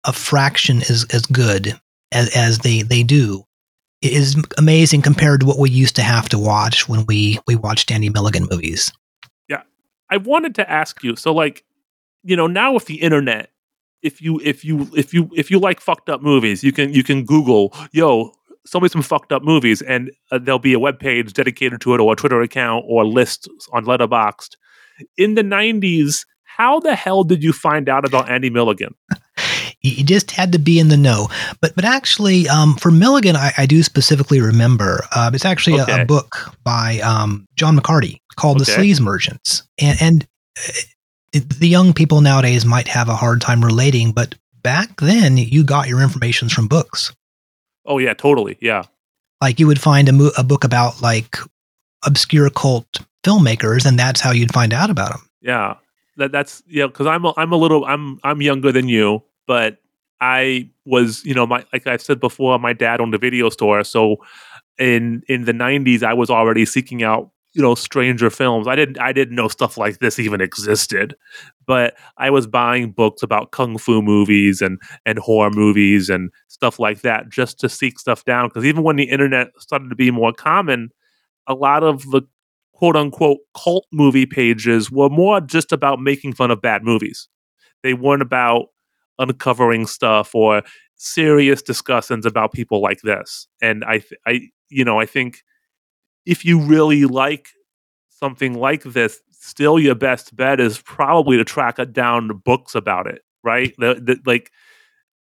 a fraction as as good as, as they they do is amazing compared to what we used to have to watch when we we watched Andy Milligan movies. Yeah, I wanted to ask you. So, like, you know, now with the internet, if you if you if you if you like fucked up movies, you can you can Google, yo, show me some fucked up movies, and uh, there'll be a web page dedicated to it, or a Twitter account, or a list on Letterboxd. In the '90s, how the hell did you find out about Andy Milligan? You just had to be in the know. But but actually, um, for Milligan, I, I, do specifically remember. Uh, it's actually okay. a, a, book by um, John McCarty called okay. "The Sleaze Merchants," and and uh, the young people nowadays might have a hard time relating, but back then you got your information from books. Oh yeah, totally. Yeah. Like you would find a, mo- a book about like obscure cult filmmakers, and that's how you'd find out about them. Yeah, that that's yeah. Because I'm a, I'm a little I'm I'm younger than you, but I was you know my like I said before, my dad owned a video store, so in in the 90s I was already seeking out you know stranger films. I didn't i didn't know stuff like this even existed but i was buying books about kung fu movies and and horror movies and stuff like that just to seek stuff down because even when the internet started to be more common a lot of the quote unquote cult movie pages were more just about making fun of bad movies. They weren't about uncovering stuff or serious discussions about people like this and i i you know i think if you really like something like this, still your best bet is probably to track down books about it, right? The, the, like,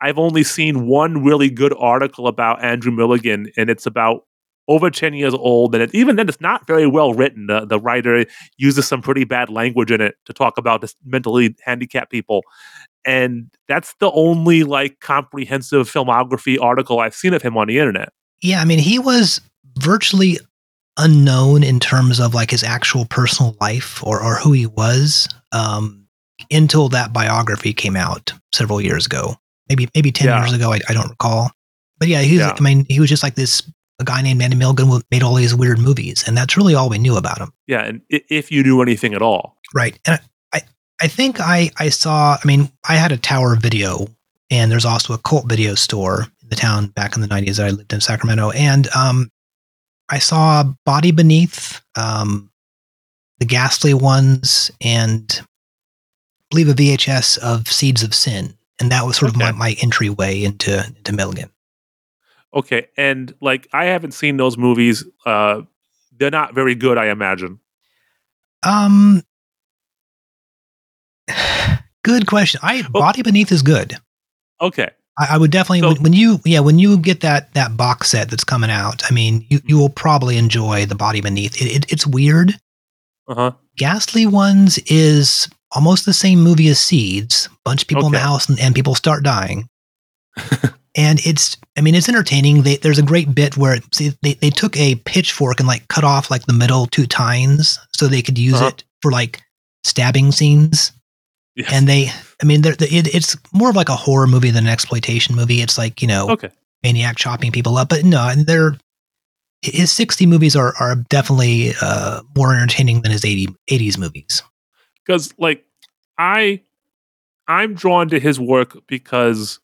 I've only seen one really good article about Andrew Milligan, and it's about over 10 years old. And it, even then, it's not very well written. The, the writer uses some pretty bad language in it to talk about this mentally handicapped people. And that's the only like comprehensive filmography article I've seen of him on the internet. Yeah, I mean, he was virtually unknown in terms of like his actual personal life or, or who he was um, until that biography came out several years ago. Maybe maybe ten yeah. years ago. I, I don't recall. But yeah, he was, yeah. I mean, he was just like this a guy named Andy Milligan who made all these weird movies, and that's really all we knew about him. Yeah, and if you knew anything at all, right? And I, I think I, I saw. I mean, I had a Tower Video, and there's also a cult video store in the town back in the '90s that I lived in Sacramento, and um, I saw Body Beneath, um, the Ghastly Ones, and I believe a VHS of Seeds of Sin, and that was sort okay. of my, my entryway into into Milligan. Okay, and like I haven't seen those movies. Uh, they're not very good, I imagine. Um, good question. I oh. Body Beneath is good. Okay, I, I would definitely so, when, when, you yeah when you get that that box set that's coming out. I mean, you you will probably enjoy the body beneath. It, it it's weird. Uh huh. Ghastly ones is almost the same movie as Seeds. Bunch of people okay. in the house and, and people start dying. and it's I mean it's entertaining. They, there's a great bit where see they, they took a pitchfork and like cut off like the middle two tines so they could use uh-huh. it for like stabbing scenes. Yes. And they, I mean, they're, it, it's more of like a horror movie than an exploitation movie. It's like you know, okay. maniac chopping people up, but no, and they're his 60 movies are are definitely uh, more entertaining than his 80 80s movies. Because like I, I'm drawn to his work because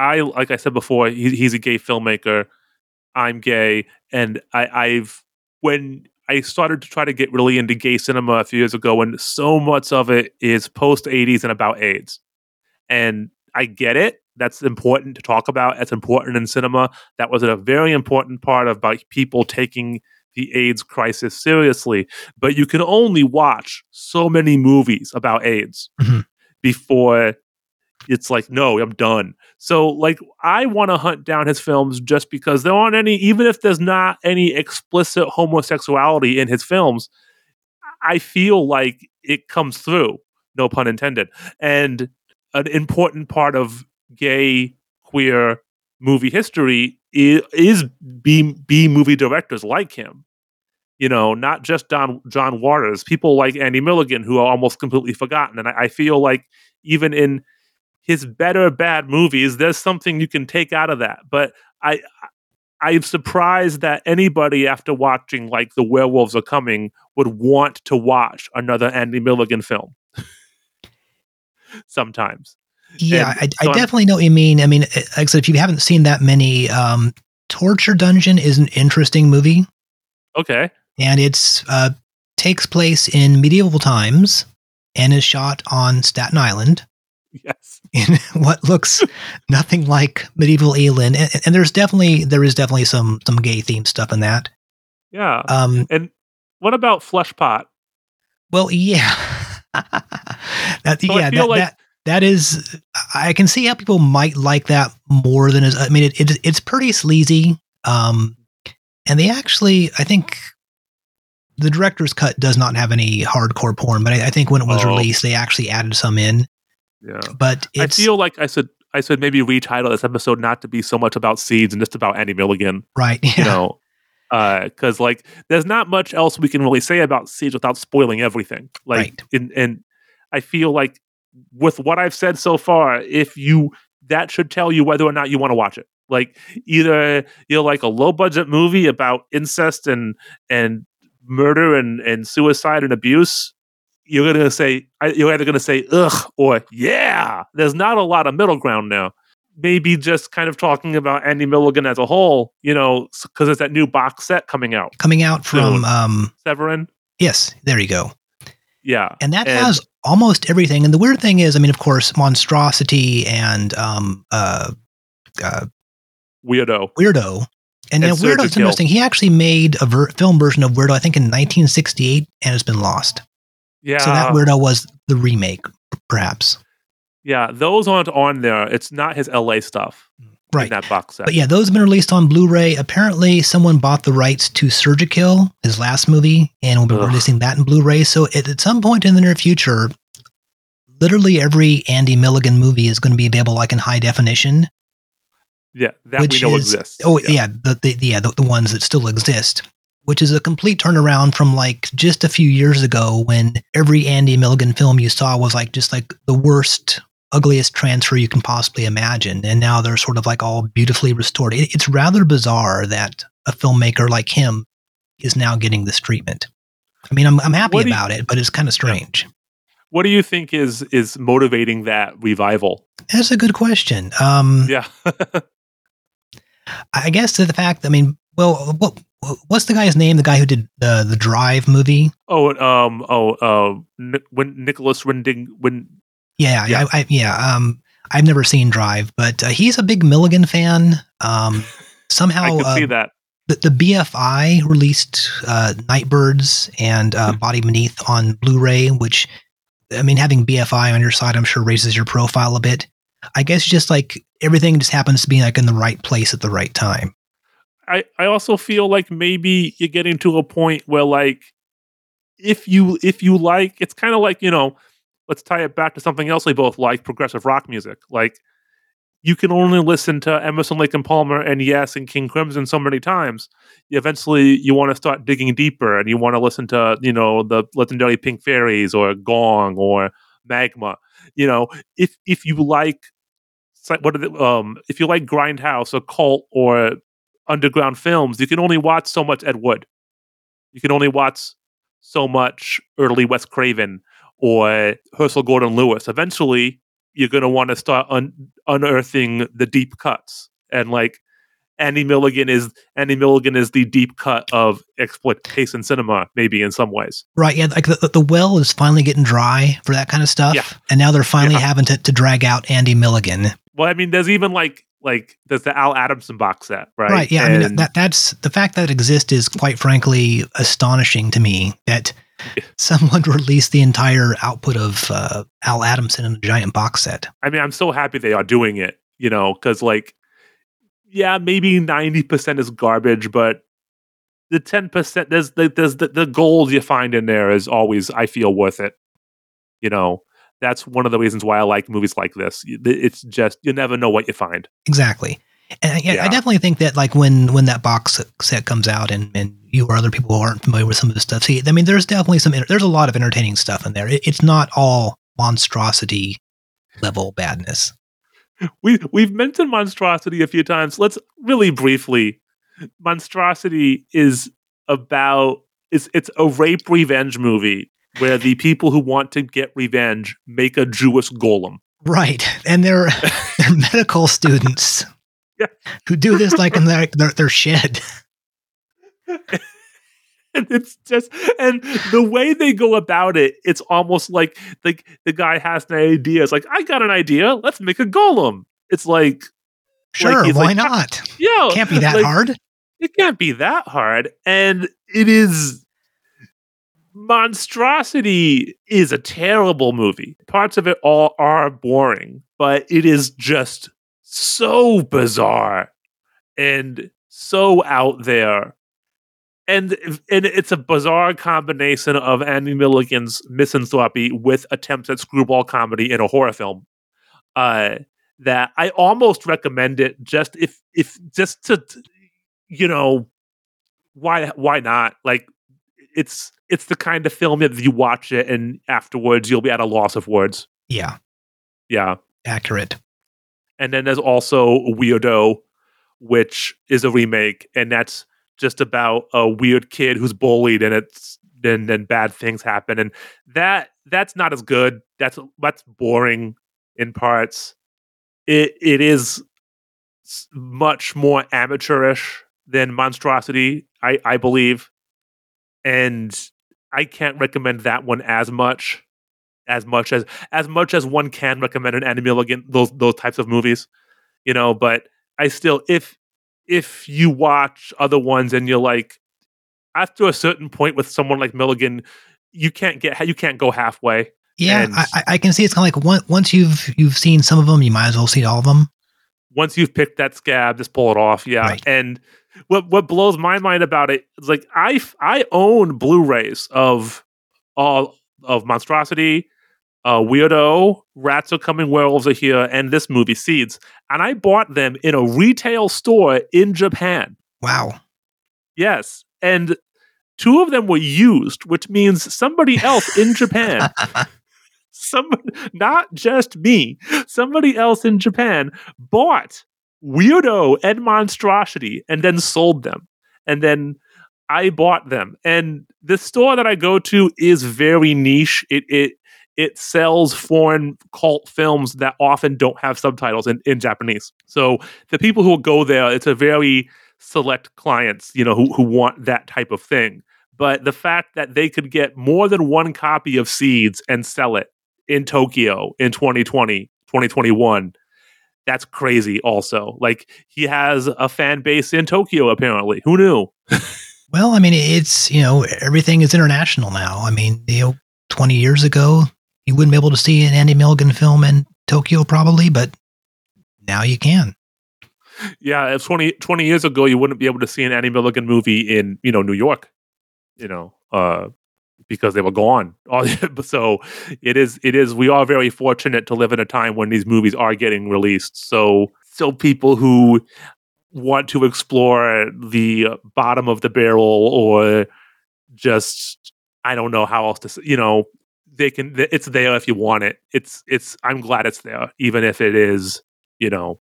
I, like I said before, he, he's a gay filmmaker. I'm gay, and I, I've when I started to try to get really into gay cinema a few years ago, and so much of it is post 80s and about AIDS. And I get it. that's important to talk about. That's important in cinema. That was a very important part of about people taking the AIDS crisis seriously. But you can only watch so many movies about AIDS Mhm. before it's like, no, I'm done. So, like, I want to hunt down his films just because there aren't any, even if there's not any explicit homosexuality in his films, I feel like it comes through, no pun intended. And an important part of gay, queer movie history is, B, B movie directors like him. You know, not just Don, John Waters, people like Andy Milligan, who are almost completely forgotten. And I, I feel like even in his better bad movies, there's something you can take out of that. But I, I'm surprised that anybody after watching like The Werewolves Are Coming would want to watch another Andy Milligan film. Sometimes. Yeah, And I, so I I'm- definitely know what you mean. I mean, eh, like I said, if you haven't seen that many, um, Torture Dungeon is an interesting movie, Okay. and it's uh, takes place in medieval times and is shot on Staten Island Yes. in what looks nothing like medieval England. And, and there's definitely there is definitely some some gay themed stuff in that. Yeah. Um, and what about Fleshpot? well, yeah, that, So yeah, that, like- that that is. I can see how people might like that more than is. I mean, it, it it's pretty sleazy. Um, and they actually, I think. The director's cut does not have any hardcore porn, but I, I think when it was Oh. released, they actually added some in. Yeah. But it's I feel like I should I should maybe retitle this episode not to be so much about seeds and just about Andy Milligan. right. You know. Uh, because like there's not much else we can really say about seeds without spoiling everything. Like, Right. in, and I feel like with what I've said so far, if you that should tell you whether or not you want to watch it. Like either you're like a low budget movie about incest and and murder and and suicide and abuse. You're gonna say you're either gonna say ugh or yeah. There's not a lot of middle ground now maybe just kind of talking about Andy Milligan as a whole, you know, because there's that new box set coming out, Coming out from um Severin. yes, there you go. Yeah. and that And- has almost everything. And the weird thing is, I mean, of course, monstrosity and um, uh, uh, Weirdo. weirdo. And, And Surgikill. Weirdo's interesting. He actually made a ver- film version of Weirdo, I think, in 1968, and it's been lost. Yeah. So that Weirdo was the remake, perhaps. yeah. Those aren't on there. It's not his LA stuff in Right. that box set. But yeah, those have been released on Blu-ray. Apparently, someone bought the rights to Surgikill, his last movie, and we'll be Ugh. releasing that in Blu-ray. So at, at some point in the near future, literally every Andy Milligan movie is going to be available like in high definition. Yeah. That which we know is exists. oh yeah, the, the yeah the, the ones that still exist, which is a complete turnaround from like just a few years ago when every Andy Milligan film you saw was like just like the worst, ugliest transfer you can possibly imagine, and now they're sort of like all beautifully restored. It, it's rather bizarre that a filmmaker like him is now getting this treatment. I mean, I'm I'm happy you- about it, but it's kind of strange. What do you think is is motivating that revival? That's a good question. Um, Yeah. I guess to the fact, I mean, well, what what's the guy's name? The guy who did the the Drive movie? oh, um, oh, uh, Ni- when Nicholas Winding, when Yeah, Yeah. I, I, yeah. Um, I've never seen Drive, but uh, he's a big Milligan fan. Um, somehow, I can uh, see that. the, the BFI released uh, Nightbirds and uh, Hmm. Body Beneath on Blu-ray, which I mean, having BFI on your side, I'm sure raises your profile a bit. I guess just like everything just happens to be like in the right place at the right time. I, I also feel like maybe you're getting to a point where like if you if you like it's kind of like you know let's tie it back to something else we both like progressive rock music. Like you can only listen to Emerson Lake and Palmer and Yes and King Crimson so many times. Eventually you want to start digging deeper and you want to listen to you know the legendary Pink Fairies or Gong or Magma. You know if if you like what are the, um if you like Grindhouse or Cult or underground films, you can only watch so much Ed Wood. You can only watch so much early Wes Craven or Herschell Gordon Lewis. Eventually, you're going to want to start un- unearthing the deep cuts. And like Andy Milligan is Andy Milligan is the deep cut of exploitation cinema, maybe in some ways. Right. Yeah. Like the, the well is finally getting dry for that kind of stuff. Yeah. And now they're finally Yeah. having to, to drag out Andy Milligan. Well, I mean, there's even like like there's the Al Adamson box set, right? Right. Yeah. I mean, that that's the fact that it exists is quite frankly astonishing to me that someone released the entire output of uh, Al Adamson in a giant box set. I mean, I'm so happy they are doing it, you know, because like, yeah, maybe 90% is garbage, but the 10%, there's the, there's the, the gold you find in there is always, I feel, worth it. You know, that's one of the reasons why I like movies like this. It's just, you never know what you find. Exactly. And uh, I, yeah. I definitely think that like when when that box set comes out and, and you or other people who aren't familiar with some of the stuff, see, I mean, there's definitely some, there's a lot of entertaining stuff in there. It, it's not all monstrosity level badness. We, we've mentioned Monstrosity a few times. Let's really briefly. Monstrosity is about, it's, it's a rape revenge movie where the people who want to get revenge make a Jewish golem. Right. And they're, they're medical students Yeah. who do this like in their, their, their shed. and it's just and the way they go about it it's almost like like the guy has an idea it's like i got an idea let's make a golem it's like Sure. he's why like, not? yeah Can't be that like, hard. it can't be that hard and it is monstrosity is a terrible movie parts of it all are boring but it is just so bizarre and so out there and and it's a bizarre combination of Andy Milligan's misanthropy with attempts at screwball comedy in a horror film. Uh, that I almost recommend it just if if just to you know why why not like it's it's the kind of film that you watch it and afterwards you'll be at a loss of words. Yeah. Yeah. Accurate. And then there's also Weirdo, which is a remake, and that's just about a weird kid who's bullied, and it's then then bad things happen, and that that's not as good. That's that's boring in parts. It it is much more amateurish than Monstrosity, I I believe, and I can't recommend that one as much as much as as much as one can recommend an Andy Milligan those those types of movies, you know. But I still, if if you watch other ones and you're like, after a certain point with someone like Milligan, you can't get you can't go halfway. Yeah, And- I, I- I can see it's kind of like one, once you've you've seen some of them, you might as well see all of them. Once you've picked that scab, just pull it off. Yeah, Right. and what what blows my mind about it is like I I own Blu-rays of all of Monstrosity, uh, Weirdo, Rats Are Coming, Werewolves Are Here, and this movie Seeds, and I bought them in a retail store in Japan. Wow. Yes, and two of them were used, which means somebody else in Japan somebody, not just me, somebody else in Japan bought Weirdo and Monstrosity and then sold them. And then I bought them. And the store that I go to is very niche. It it it sells foreign cult films that often don't have subtitles in, in Japanese. So the people who will go there, it's a very select clients, you know, who, who want that type of thing. But the fact that they could get more than one copy of Seeds and sell it in Tokyo in 2020, 2021. That's crazy also. Like he has a fan base in Tokyo apparently. Who knew? Well, I mean, it's you know everything is international now. I mean, you know, twenty years ago you wouldn't be able to see an Andy Milligan film in Tokyo probably, but now you can. Yeah, if 20, 20 years ago you wouldn't be able to see an andy Milligan movie in, you know, New York, you know, uh because they were gone. So it is it is we are very fortunate to live in a time when these movies are getting released. So so people who want to explore the bottom of the barrel or just I don't know how else to say, you know they can it's there if you want it. It's it's I'm glad it's there even if it is, you know,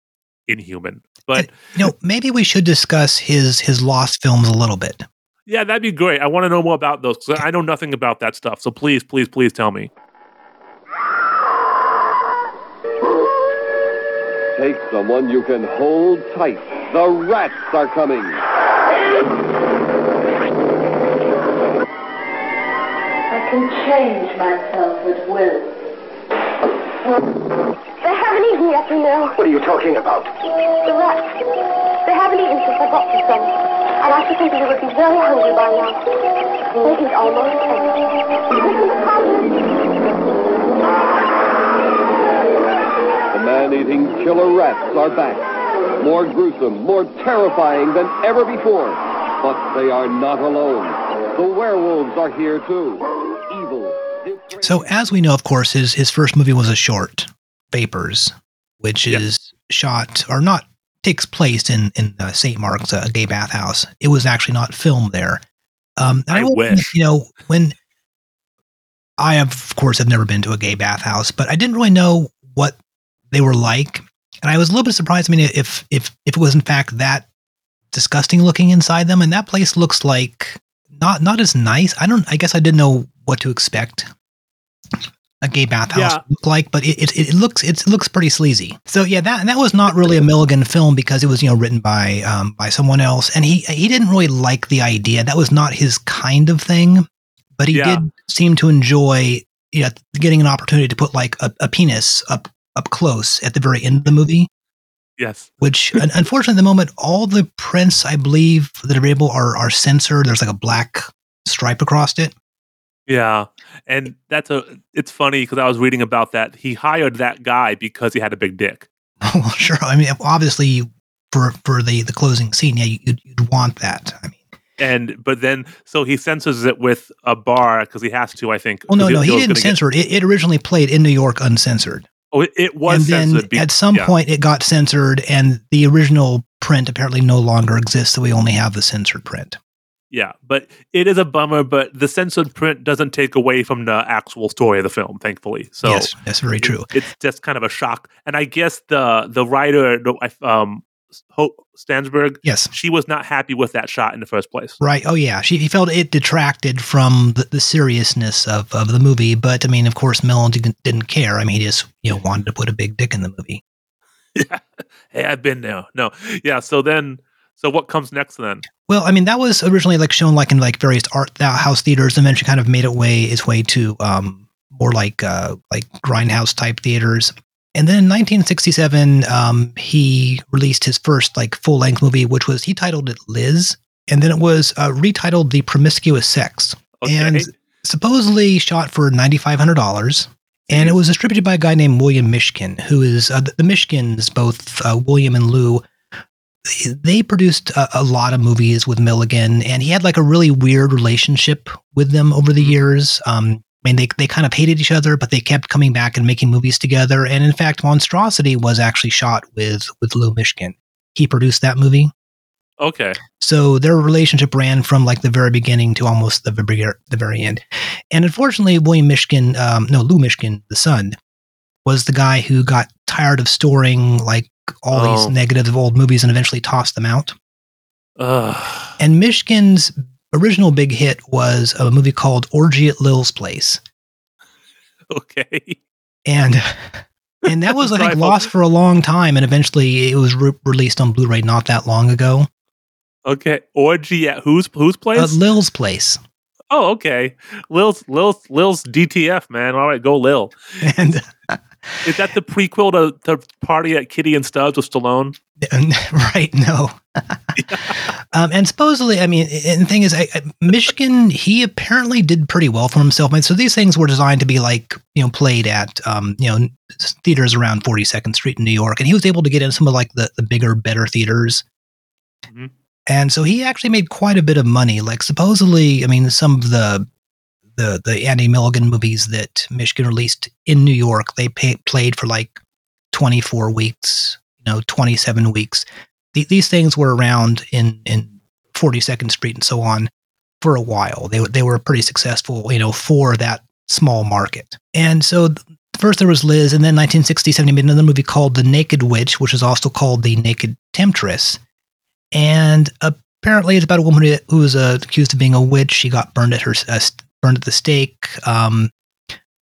inhuman. But You know, maybe we should discuss his his lost films a little bit. Yeah, that'd be great. I want to know more about those because I know nothing about that stuff. So please, please, please tell me. Take someone you can hold tight. The rats are coming. I can change myself at will. They haven't eaten yet, you know. What are you talking about? The rats. They haven't eaten since I brought them some. And I should think that they would be very hungry by now. Maybe almost The man-eating killer rats are back. More gruesome, more terrifying than ever before. But they are not alone. The werewolves are here too. So, as we know, of course, his his first movie was a short, Vapors, which Yes. is shot or not takes place in in uh, St. Mark's, a gay bathhouse. It was actually not filmed there. Um, I will admit, wish. You know, when I have, of course, have never been to a gay bathhouse, but I didn't really know what they were like, and I was a little bit surprised. I mean, if if if it was in fact that disgusting looking inside them, and that place looks like not not as nice. I don't. I guess I didn't know what to expect. A gay bathhouse Yeah. look like, but it, it, it looks it looks pretty sleazy. So yeah, that that was not really a Milligan film because it was you know written by um, by someone else, and he he didn't really like the idea. That was not his kind of thing, but he Yeah. did seem to enjoy you know, getting an opportunity to put like a, a penis up up close at the very end of the movie Yes. which unfortunately at the moment all the prints i believe that are available are are censored there's like a black stripe across it Yeah. And that's a it's funny because I was reading about that. He hired that guy because he had a big dick. Oh, well sure i mean obviously for for the the closing scene yeah you, you'd, you'd want that i mean And but then so he censors it with a bar because he has to, I think. well no no he was didn't gonna get- censor it. it it originally played in new york uncensored oh, it, it was and then censored. be- at some yeah. point it got censored and the original print apparently no longer exists so we only have the censored print Yeah, but it is a bummer. But the censored print doesn't take away from the actual story of the film, thankfully. So yes that's very true It's just kind of a shock. And I guess the the writer, um, Hope Stansbury, yes she was not happy with that shot in the first place. Right. Oh, yeah. She he felt it detracted from the, the seriousness of, of the movie. But I mean, of course, Mellon didn't, didn't care. I mean, he just you know wanted to put a big dick in the movie. Hey, I've been there. No, yeah. So then, so what comes next then? Well, I mean, that was originally like shown like in like various art house theaters, and eventually kind of made it way its way to um more like uh like grindhouse type theaters. And then in 1967, um, he released his first like full length movie, which was he titled it Liz, and then it was uh, retitled The Promiscuous Sex. Okay. And supposedly shot for ninety five hundred dollars, and it was distributed by a guy named William Mishkin, who is uh, the, the Mishkins, both uh, William and Lou. They produced a, a lot of movies with Milligan, and he had like a really weird relationship with them over the years. Um, I mean, they they kind of hated each other, but they kept coming back and making movies together. And in fact, Monstrosity was actually shot with with Lou Mishkin. He produced that movie. okay. So their relationship ran from like the very beginning to almost the very the very end. And unfortunately, William Mishkin, um, no Lou Mishkin, the son, was the guy who got tired of storing like all Oh. these negatives of old movies and eventually toss them out. Ugh. And Mishkin's original big hit was a movie called Orgy at Lil's Place, okay. and and that was I think lost for a long time, and eventually it was re- released on Blu-ray not that long ago. Okay. Orgy at whose whose place? Uh, Lil's Place, oh, okay. Lil's Lil's Lil's DTF man. All right, go Lil. and Is that the prequel to, the Party at Kitty and Stud's with Stallone? right no. Um, and supposedly i mean and the thing is I, I, Mishkin he apparently did pretty well for himself. Mean, so these things were designed to be like you know played at um, you know theaters around 42nd street in new york. And he was able to get in some of like the, the bigger better theaters. Mhm. and so he actually made quite a bit of money. Like supposedly i mean some of the the the andy milligan movies that Mishkin released in new york they pay, played for like 24 weeks you know 27 weeks Th- these things were around in in 42nd Street and so on for a while. They they were pretty successful, you know, for that small market. And so th- first there was Liz, and then 1967 he made another movie called The Naked Witch, which is also called The Naked Temptress. And apparently it's about a woman who, who was uh, accused of being a witch. She got burned at her uh, burned at the stake. Um,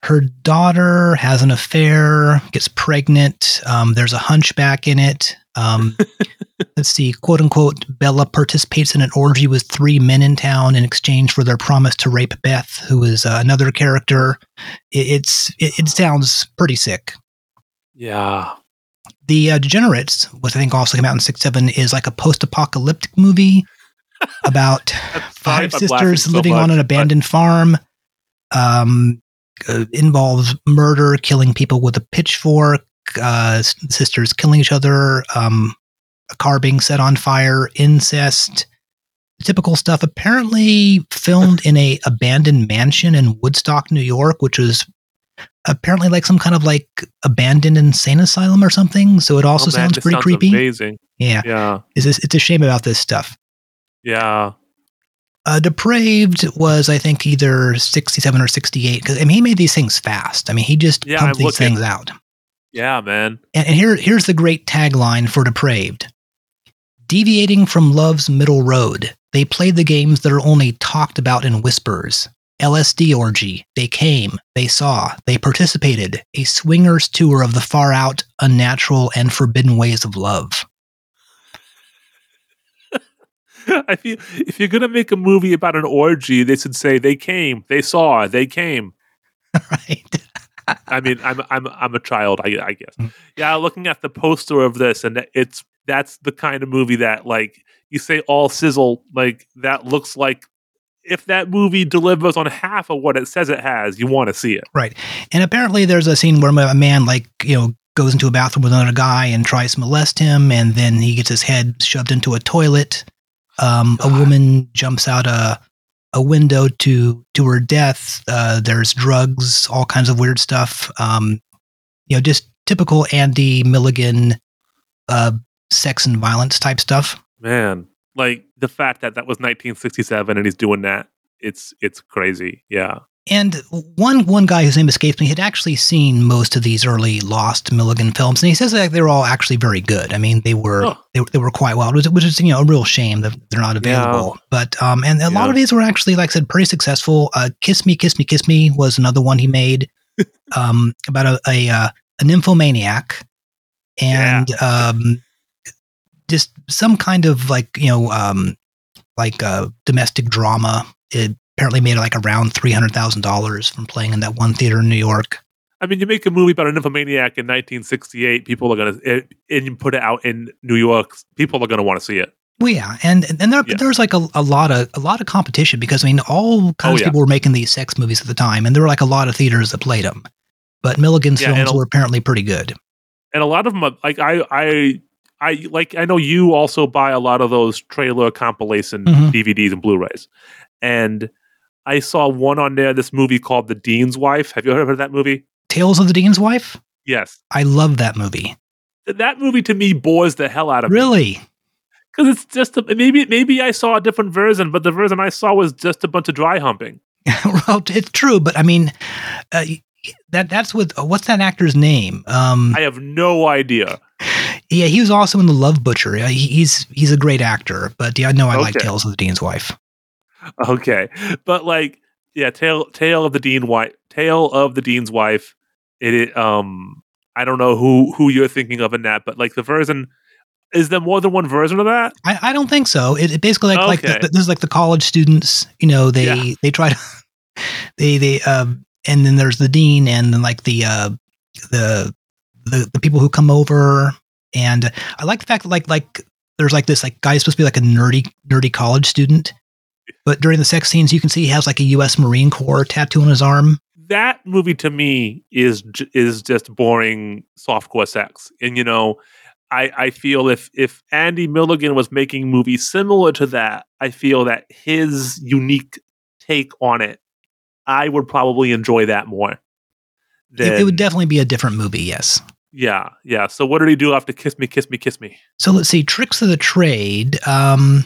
her daughter has an affair, gets pregnant. Um, there's a hunchback in it. Um, let's see, quote unquote, Bella participates in an orgy with three men in town in exchange for their promise to rape Beth, who is uh, another character. It, it's it, it sounds pretty sick. Yeah. The uh, Degenerates, which I think also came out in six seven, is like a post-apocalyptic movie about Five sisters so living on much, an but- abandoned farm. Um, uh, involves murder, killing people with a pitchfork, uh, sisters killing each other, um, a car being set on fire, incest, typical stuff. Apparently filmed in a abandoned mansion in Woodstock, New York, which was apparently like some kind of like abandoned insane asylum or something. So it also Oh, man, sounds pretty sounds creepy. Amazing. Yeah, Yeah. it's it's a shame about this stuff. Yeah. Uh, Depraved was, I think, either 67 or 68. Because, I mean, he made these things fast. I mean, he just Yeah, pumped I'm these looking. things out. Yeah, man. And, and here, here's the great tagline for Depraved Deviating from love's middle road, they played the games that are only talked about in whispers. LSD orgy, they came, they saw, they participated, a swingers tour of the far out, unnatural, and forbidden ways of love. I feel if you're gonna make a movie about an orgy, they should say they came, they saw, they came. right? I mean, I'm I'm I'm a child, I, I guess. Mm. Yeah, looking at the poster of this, and it's that's the kind of movie that like you say all sizzle, like that looks like if that movie delivers on half of what it says it has, you want to see it. Right. And apparently there's a scene where a man like, you know, goes into a bathroom with another guy and tries to molest him and then he gets his head shoved into a toilet. Um, a woman jumps out a a window to to her death. Uh, there's drugs, all kinds of weird stuff. Um, you know, just typical Andy Milligan uh, sex and violence type stuff. Man, like the fact that that was 1967 and he's doing that, it's it's crazy. Yeah. And one one guy whose name escapes me had actually seen most of these early Lost Milligan films, and he says that they were all actually very good. I mean, they were Oh. they, were- they were quite well, which, is you know a real shame that they're not available. But um, and a lot of these were actually, like I said, pretty successful. Uh, Kiss Me, Kiss Me, Kiss Me was another one he made um, about a a, uh, a nymphomaniac, and um, just some kind of like you know um, like uh, domestic drama. It apparently made like around three hundred thousand dollars from playing in that one theater in New York. I mean, you make a movie about a nymphomaniac in 1968, people are gonna and you put it out in New York, people are gonna want to see it. Well, yeah, and and there Yeah. there's like a, a lot of a lot of competition because I mean all kinds Oh, of yeah. people were making these sex movies at the time, and there were like a lot of theaters that played them. But Milligan's Yeah, films a- were apparently pretty good. and a lot of them are- like i i i like i know you also buy a lot of those trailer compilation Mhm. dvds and blu-rays and i saw one on there this movie called the dean's wife have you ever heard of that movie Tales of the Dean's Wife. yes I love that movie. That movie to me bores the hell out of me Really? because it's just a, maybe maybe i saw a different version but the version i saw was just a bunch of dry humping well, it's true, but I mean, uh, that that's with what's that actor's name? Um, i have no idea yeah, he was also in The Love Butcher. Uh, he- he's he's a great actor, but yeah, I know I like Tales of the Dean's Wife. okay but like yeah tale tale of the dean wife tale of the dean's wife it, it um i don't know who who you're thinking of in that but like the version is there more than one version of that I, I don't think so. It, it basically like, like the, the- this is like the college students. You know, they Yeah. they try to they they um and then there's the dean and then like the uh the the the people who come over and I like the fact that like like there's like this like guy supposed to be like a nerdy nerdy college student, but during the sex scenes you can see he has like a U.S. Marine Corps tattoo on his arm. that movie to me is is just boring softcore sex and you know i i feel if if andy milligan was making movies similar to that i feel that his unique take on it i would probably enjoy that more It, it would definitely be a different movie. Yes. Yeah, yeah. So what did he do after Kiss Me, Kiss Me, Kiss Me? So let's see. Tricks of the trade. Um,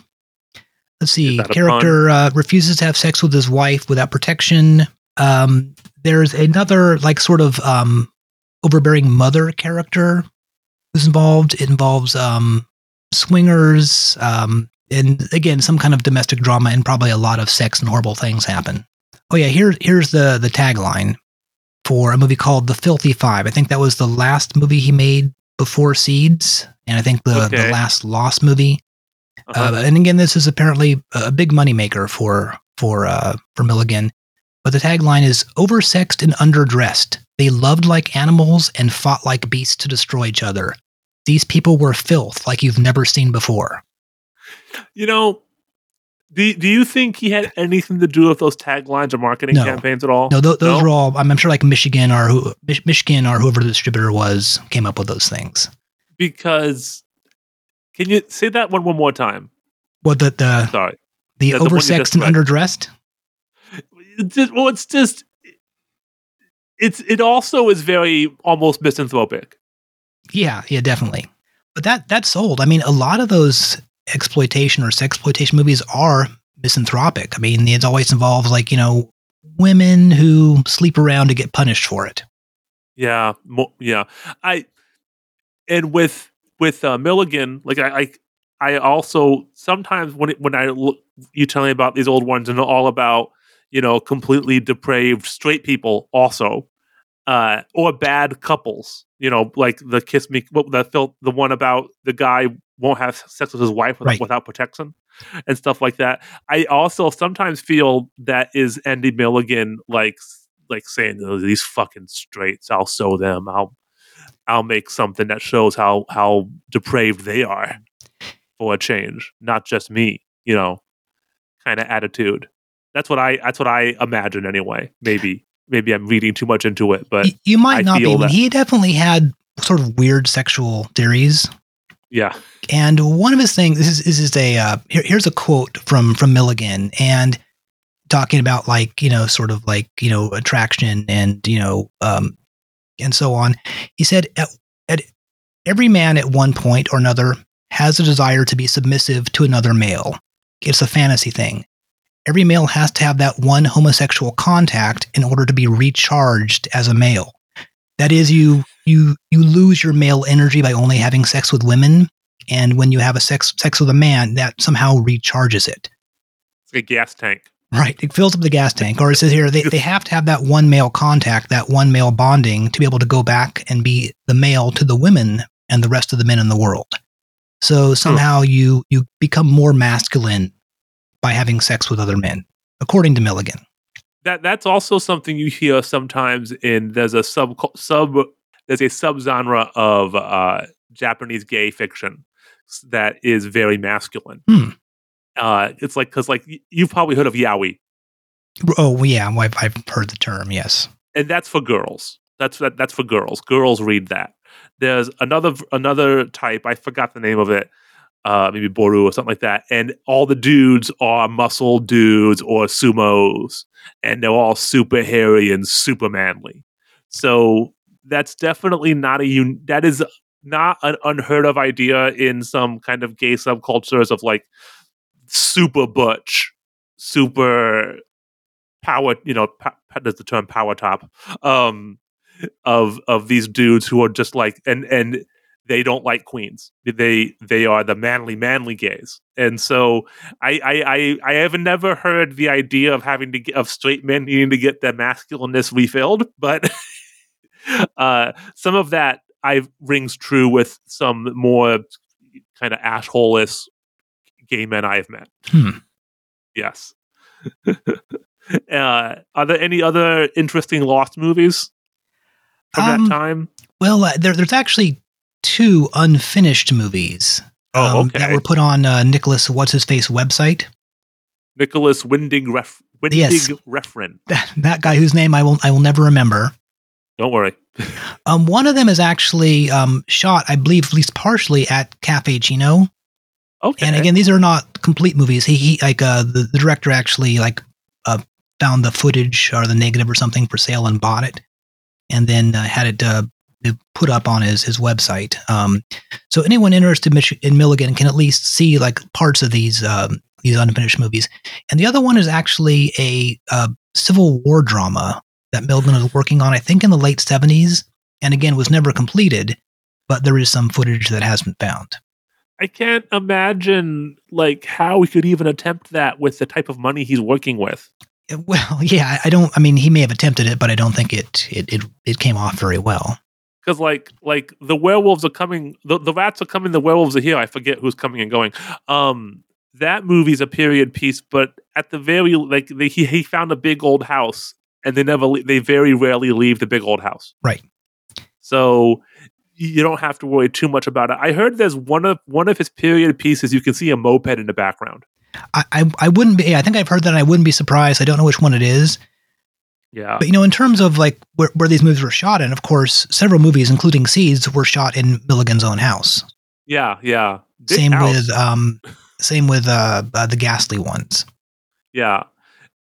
let's see. Character uh, refuses to have sex with his wife without protection. Um, there's another like sort of um, overbearing mother character who's involved. It involves um, swingers, um, and again some kind of domestic drama, and probably a lot of sex and horrible things happen. Oh yeah, here here's the the tagline for a movie called The Filthy Five. I think that was the last movie he made before Seeds, and I think the, Okay. the last Lost movie. Uh-huh. Uh, and again, this is apparently a big moneymaker for for uh, for Milligan. But the tagline is oversexed and underdressed. They loved like animals and fought like beasts to destroy each other. these people were filth like you've never seen before. You know, do, do you think he had anything to do with those taglines or marketing No. campaigns at all? No, th- those No? were all. I'm, I'm sure like Mishkin or who Mich- Mishkin or whoever the distributor was came up with those things. Because can you say that one one more time? What the the Sorry. the the oversexed just and underdressed? It's just, well, it's just it's it also is very almost misanthropic. Yeah, yeah, definitely. But that that sold. I mean, a lot of those exploitation or sex exploitation movies are misanthropic. I mean, it always involves like you know women who sleep around to get punished for it. Yeah, mo- yeah. I and with with uh, Milligan, like I, I, I also sometimes when it, when I look, you tell me about these old ones and all about you know completely depraved straight people also, uh, or bad couples. You know, like the kiss me, what the fil- the one about the guy won't have sex with his wife without, Right. without protection and stuff like that. I also sometimes feel that is Andy Milligan like like saying "Oh, these fucking straights, I'll sew them. I'll I'll make something that shows how how depraved they are for a change, not just me. You know, kind of attitude. That's what I that's what I imagine anyway. Maybe maybe I'm reading too much into it, but Y- you might I not be. that- he definitely had sort of weird sexual theories. yeah, And one of his things this is this is a uh, here, here's a quote from from Milligan and talking about like you know sort of like you know attraction and you know um and so on. He said at, at every man at one point or another has a desire to be submissive to another male. It's a fantasy thing. Every male has to have that one homosexual contact in order to be recharged as a male. That is, you you you lose your male energy by only having sex with women, and when you have a sex sex with a man, that somehow recharges it. it's like a gas tank. Right. It fills up the gas tank. Or it says here they, they have to have that one male contact, that one male bonding to be able to go back and be the male to the women and the rest of the men in the world. So somehow you you become more masculine by having sex with other men, according to Milligan. That that's also something you hear sometimes in there's a sub sub there's a subgenre of uh, Japanese gay fiction that is very masculine. Hmm. Uh, it's like because like you've probably heard of yaoi, Oh yeah, I've, I've heard the term. Yes. and that's for girls. That's that, that's for girls. Girls read that. There's another another type. I forgot the name of it. Uh, maybe Boru or something like that. And all the dudes are muscle dudes or sumos, and they're all super hairy and super manly. So that's definitely not a un- that is not an unheard of idea in some kind of gay subcultures of like super butch, super power. You know, pa- there's the term power top. Um, of of these dudes who are just like and and they don't like queens. They they are the manly manly gays, and so I I I, I have never heard the idea of having to get, of straight men needing to get their masculineness refilled, but uh, some of that I rings true with some more kind of assholeless gay men I've met. Hmm. Yes. uh, are there any other interesting lost movies from Um, that time? Well, uh, there, there's actually two unfinished movies Oh, um, okay. that were put on uh, Nicholas What's His Face website. Nicholas Winding Ref Winding Yes. Refren. That, that guy whose name I will I will never remember. Don't worry. Um, one of them is actually um, shot, I believe, at least partially at Cafe Cino. Okay. And again, these are not complete movies. He, he like uh, the, the director actually like uh, found the footage or the negative or something for sale and bought it, and then uh, had it uh, put up on his his website. Um, so anyone interested in Milligan can at least see like parts of these um, these unfinished movies. And the other one is actually a uh, Civil War drama that Milligan was working on, I think, in the late seventies, and again was never completed. But there is some footage that has been found. I can't imagine like how we could even attempt that with the type of money he's working with. Well, yeah, I- don't. I mean, he may have attempted it, but I don't think it it it, it came off very well. Because like like the werewolves are coming, the, the rats are coming, the werewolves are here. I forget who's coming and going. Um, that movie's a period piece, but at the very like they, he he found a big old house, and they never they very rarely leave the big old house. Right. So you don't have to worry too much about it. I heard there's one of one of his period pieces. You can see a moped in the background. I, I, I wouldn't be. I think I've heard that. and I wouldn't be surprised. I don't know which one it is. Yeah, But you know, in terms of like where, where these movies were shot and of course, several movies, including Seeds, were shot in Milligan's own house. yeah, yeah. Same house. with um, same with uh, uh, the Ghastly ones. Yeah.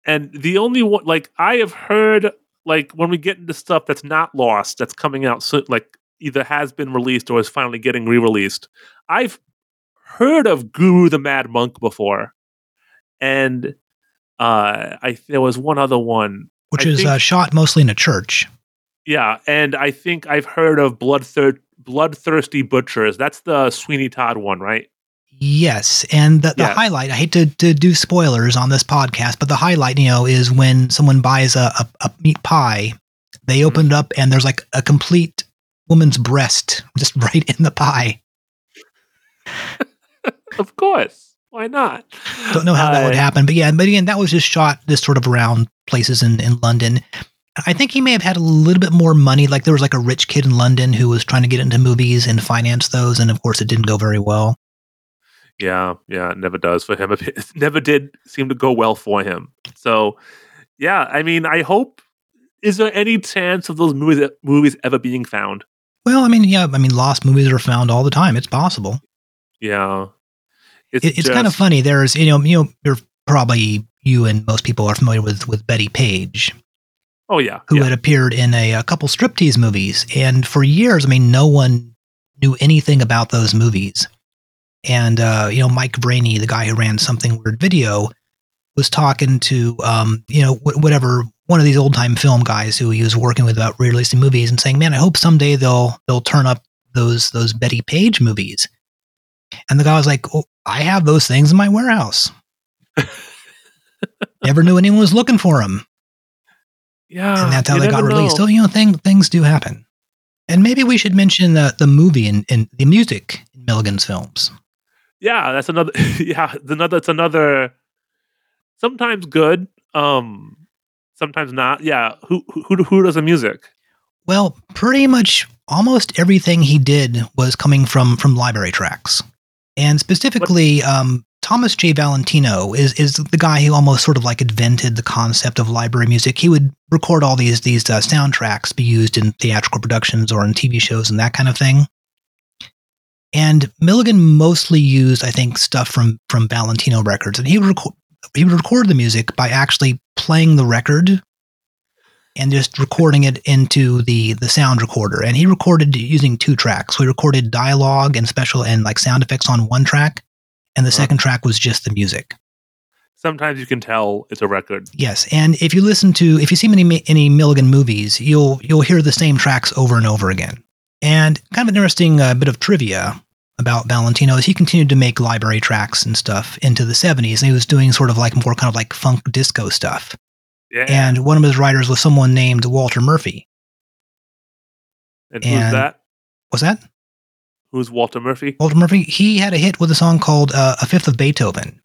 And the only one, like, I have heard, like, when we get into stuff that's not lost, that's coming out soon, like, either has been released or is finally getting re released, I've heard of Guru the Mad Monk before. And uh I there was one other one. which I is think- uh, shot mostly in a church. Yeah. And I think I've heard of Bloodthir- Bloodthirsty Butchers. That's the Sweeney Todd one, right? Yes, and the, the Yeah. highlight. I hate to, to do spoilers on this podcast, but the highlight, you know, is when someone buys a, a, a meat pie. They Mm-hmm. open it up, and there's like a complete woman's breast just right in the pie. Of course. Why not? Don't know how that would Uh, happen, but yeah, but again, that was just shot this sort of around places in, in London. I think he may have had a little bit more money. Like there was like a rich kid in London who was trying to get into movies and finance those, and of course, it didn't go very well. Yeah, yeah, it never does for him. It never did seem to go well for him. So, yeah, I mean, I hope. Is there any chance of those movies movies ever being found? Well, I mean, yeah, I mean, lost movies are found all the time. It's possible. Yeah, It, it's kind of funny. There's, you know, you know, you're probably you and most people are familiar with with Bettie Page, Oh yeah, who yeah. had appeared in a, a couple striptease movies, and for years, I mean, no one knew anything about those movies. And uh, you know, Mike Vraney, the guy who ran Something Weird Video, was talking to um, you know, wh- whatever one of these old time film guys who he was working with about re-releasing movies, and saying, "Man, I hope someday they'll they'll turn up those those Bettie Page movies." And the guy was like, oh, "I have those things in my warehouse." Never knew anyone was looking for them yeah, and that's how they got released. know. So you know, thing, things do happen. And maybe we should mention the the movie and, and the music in Milligan's films. yeah, that's another. Yeah, another. It's another. Sometimes good. Um, sometimes not. Yeah. Who who who does the music? Well, pretty much almost everything he did was coming from from library tracks, and specifically, um, Thomas J. Valentino is is the guy who almost sort of like invented the concept of library music. He would record all these these uh, soundtracks be used in theatrical productions or in TV shows and that kind of thing. And Milligan mostly used, I think, stuff from from Valentino records, and he would record he would record the music by actually playing the record and just recording it into the the sound recorder. And he recorded using two tracks. We recorded dialogue and special and like sound effects on one track, and the Uh-huh. second track was just the music. Sometimes you can tell it's a record. Yes, and if you listen to if you see many any Milligan movies, you'll you'll hear the same tracks over and over again. And kind of an interesting uh, bit of trivia about Valentino is he continued to make library tracks and stuff into the 70s. And he was doing sort of like more kind of like funk disco stuff. Yeah. And one of his writers was someone named Walter Murphy. And who's that? Was that Who's Walter Murphy? Walter Murphy? He had a hit with a song called uh, "A Fifth of Beethoven."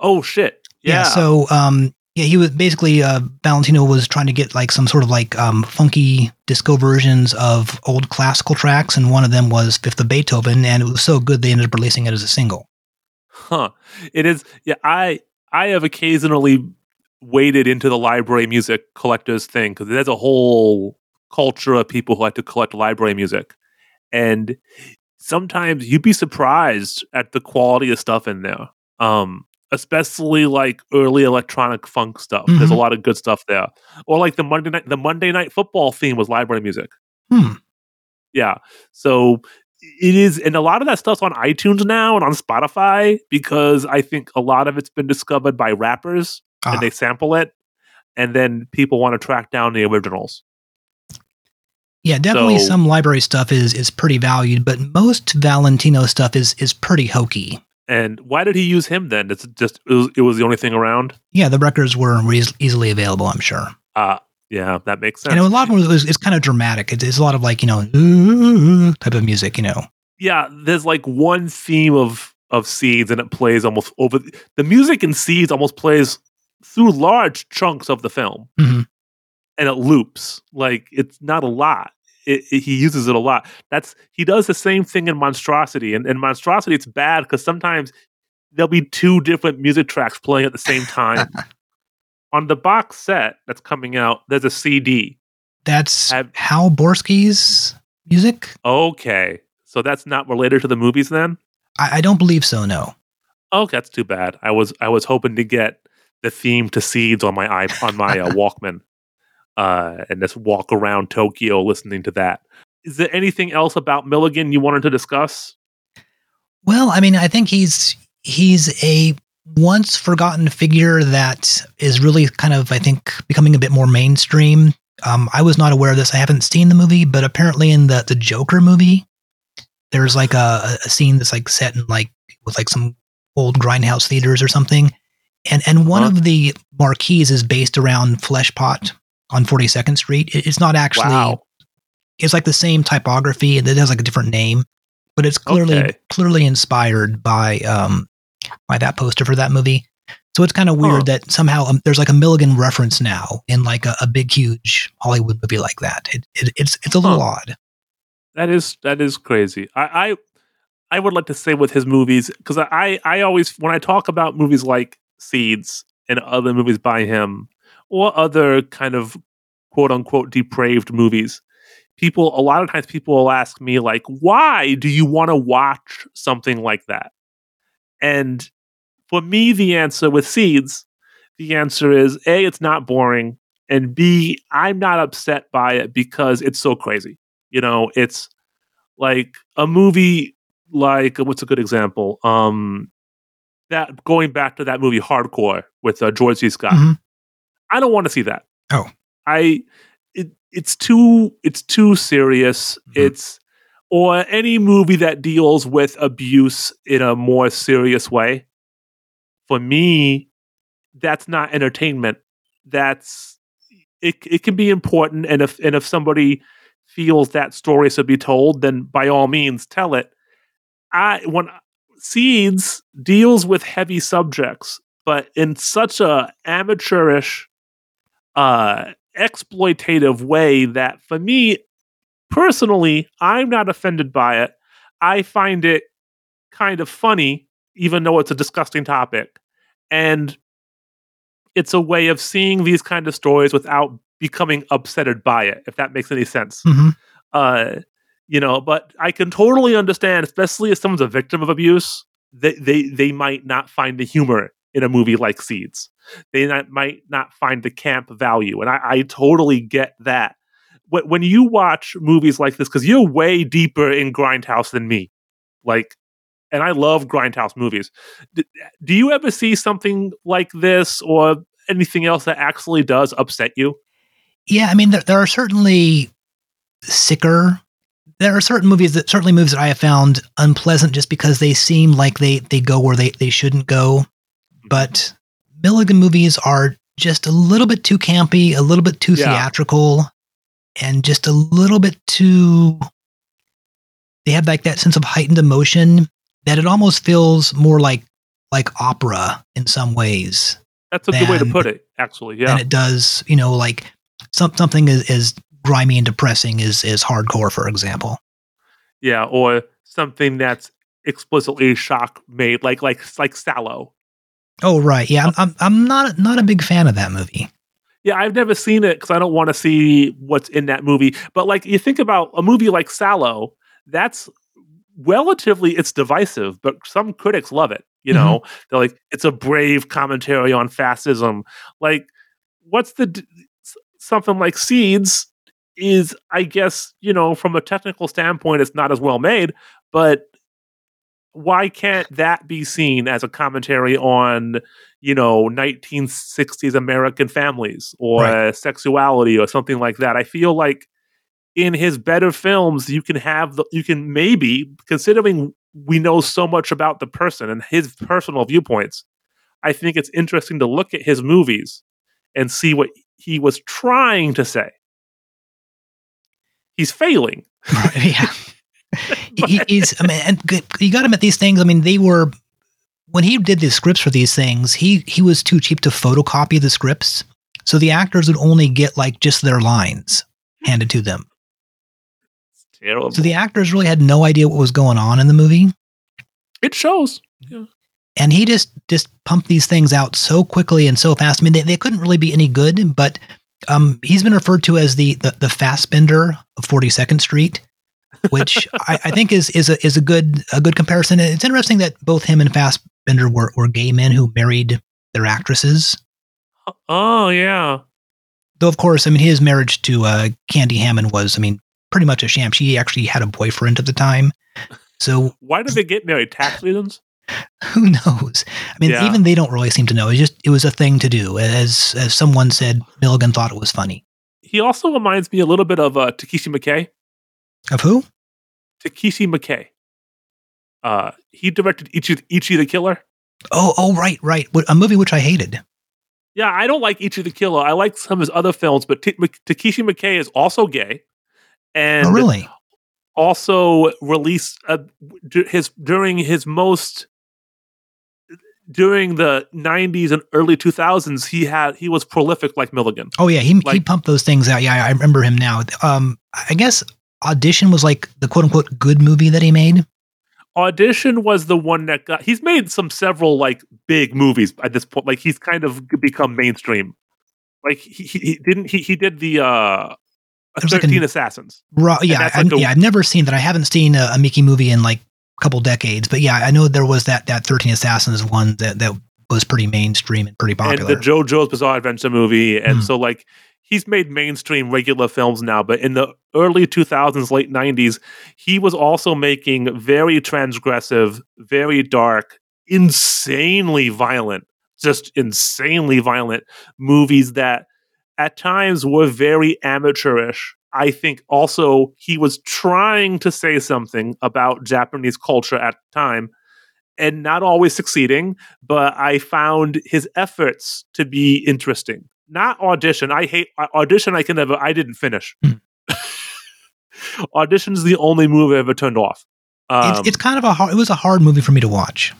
Oh shit. Yeah. so, um, yeah, he was basically uh, Valentino was trying to get like some sort of like um, funky disco versions of old classical tracks, and one of them was Fifth of Beethoven, and it was so good they ended up releasing it as a single. Huh. It is. Yeah. I I have occasionally waded into the library music collectors thing because there's a whole culture of people who like to collect library music, and sometimes you'd be surprised at the quality of stuff in there. Um, especially like early electronic funk stuff. There's a lot of good stuff there. Or like the Monday night the Monday night football theme was library music. Hmm. Yeah. So it is, and a lot of that stuff's on iTunes now and on Spotify because I think a lot of it's been discovered by rappers Ah. and they sample it, and then people want to track down the originals. Yeah, definitely So- some library stuff is is pretty valued, but most Valentino stuff is is pretty hokey. And why did he use him then? It's just it was, it was the only thing around. Yeah, the records were eas- easily available, I'm sure. Uh yeah, that makes sense. And a lot of it was it's kind of dramatic. It's, it's a lot of like you know "Ooh," type of music, you know. yeah, there's like one theme of of seeds, and it plays almost over the music in seeds almost plays through large chunks of the film, Mhm. and it loops. Like it's not a lot. It, it- he uses it a lot. That's he does the same thing in Monstrosity, and in Monstrosity it's bad because sometimes there'll be two different music tracks playing at the same time. On the box set that's coming out, there's a CD. That's Have- Hal Borske's music. Okay, so that's not related to the movies then. I, I don't believe so. No. Oh, that's too bad. I was I was hoping to get the theme to Seeds on my i on my uh, Walkman, uh, and just walk around Tokyo listening to that. Is there anything else about Milligan you wanted to discuss? Well, I mean, I think he's he's a once forgotten figure that is really kind of, I think, becoming a bit more mainstream. Um, I was not aware of this. I haven't seen the movie, but apparently in the the Joker movie, there's like a, a scene that's like set in like with like some old grindhouse theaters or something, and and one Huh. of the marquees is based around Fleshpot on 42nd Street. It- It's not actually wow. it's like the same typography and it has like a different name but it's clearly Okay. clearly inspired by um by that poster for that movie so it's kind of weird Huh. that somehow um, there's like a milligan reference now in like a, a big huge hollywood movie like that it, it, it's it's a little Huh. odd That is that is crazy. I I, I would like to say with his movies because I I always when I talk about movies like Seeds and other movies by him or other kind of quote unquote depraved movies, people a lot of times people will ask me like, why do you want to watch something like that? And for me, the answer with Seeds, the answer is a it's not boring, and b I'm not upset by it because it's so crazy. You know, it's like a movie like what's a good example? Um that going back to that movie Hardcore with uh, George C. Scott. Mhm. I don't want to see that. Oh. I it, it's too it's too serious. Mhm. It's or any movie that deals with abuse in a more serious way. For me, that's not entertainment. That's it it can be important and if and if somebody feels that story should be told, then by all means tell it. I when Seeds deals with heavy subjects, but in such a amateurish, uh, exploitative way that for me personally, I'm not offended by it. I find it kind of funny, even though it's a disgusting topic, and it's a way of seeing these kind of stories without becoming upsetted by it. If that makes any sense Mhm. uh you know but i can totally understand especially if someone's a victim of abuse they they, they might not find the humor in a movie like seeds they not, might not find the camp value and i, I totally get that. When you watch movies like this because you're way deeper in grindhouse than me like and i love grindhouse movies. D- do you ever see something like this or anything else that actually does upset you? Yeah i mean there, there are certainly sicker there are certain movies that certainly movies that i have found unpleasant just because they seem like they they go where they they shouldn't go mm-hmm. but Milligan movies are just a little bit too campy, a little bit too Yeah. theatrical, and just a little bit too. They have like that sense of heightened emotion that it almost feels more like like opera in some ways that's a good way to put it actually yeah and it does, you know, like some, something as, as grimy and depressing as, as hardcore, for example. Yeah, or something that's explicitly shock made, like like like Salò. Oh, right. Yeah. I'm, I'm, I'm not, not a big fan of that movie. Yeah, I've never seen it because I don't want to see what's in that movie. But like you think about a movie like Salò, that's relatively it's divisive, but some critics love it. You mm-hmm. know, they're like it's a brave commentary on fascism. Like, what's the d- something like Seeds is, I guess, you know, from a technical standpoint, it's not as well made, but why can't that be seen as a commentary on you know 1960s american families or Right. sexuality or something like that i feel like in his better films you can have the you can maybe considering we know so much about the person and his personal viewpoints i think it's interesting to look at his movies and see what he was trying to say he's failing yeah. he, he's, I mean, and good- you got him at these things. I mean, they were, when he did the scripts for these things, he, he was too cheap to photocopy the scripts. So the actors would only get like just their lines handed to them. terrible. So the actors really had no idea what was going on in the movie. it shows. Yeah. and he just just pumped these things out so quickly and so fast. I mean, they, they couldn't really be any good, but um, he's been referred to as the the, the Fassbinder of Forty Second Street, which I, I think is is a is a good a good comparison. It's interesting that both him and Fassbinder were were gay men who married their actresses. Oh yeah. Though, of course, I mean, his marriage to uh, Candy Hammond was, I mean, pretty much a sham. She actually had a boyfriend at the time. So Why did they get married? Tax reasons? who knows? I mean, Yeah. even they don't really seem to know. It just it was a thing to do. As as someone said, Milligan thought it was funny. He also reminds me a little bit of uh, Takashi Miike. Of who? Takashi Miike. Uh, he directed Ichi, Ichi the Killer. Oh, oh, right, right. A movie which I hated. Yeah, I don't like Ichi the Killer. I like some of his other films, but T- Mc- Takashi Miike is also gay, and oh, really? also released uh, d- his during his most during the 90s and early 2000s he had he was prolific like milligan Oh, yeah. He he pumped those things out. Yeah, I remember him now. Um, I guess Audition was like the quote unquote good movie that he made. audition was the one that got he's made some several like big movies at this point like he's kind of become mainstream like he, he, didn't he, he did the uh There's like 13 an- assassins Ra- yeah, I, like a- yeah. I've never seen that. I haven't seen a, a Miike movie in like a couple decades. But yeah, I know there was that that Thirteen Assassins one that that was pretty mainstream and pretty popular. and the JoJo's Bizarre Adventure movie, and Hmm. so like he's made mainstream regular films now. But in the early 2000s, late 90s, he was also making very transgressive, very dark, insanely violent, just insanely violent movies that at times were very amateurish. I think also he was trying to say something about Japanese culture at the time and not always succeeding, but I found his efforts to be interesting. Not audition. I hate uh, audition. I can never. I didn't finish. Hmm. Audition's the only movie I ever turned off. Um, it's, it's kind of a hard, it was a hard movie for me to watch.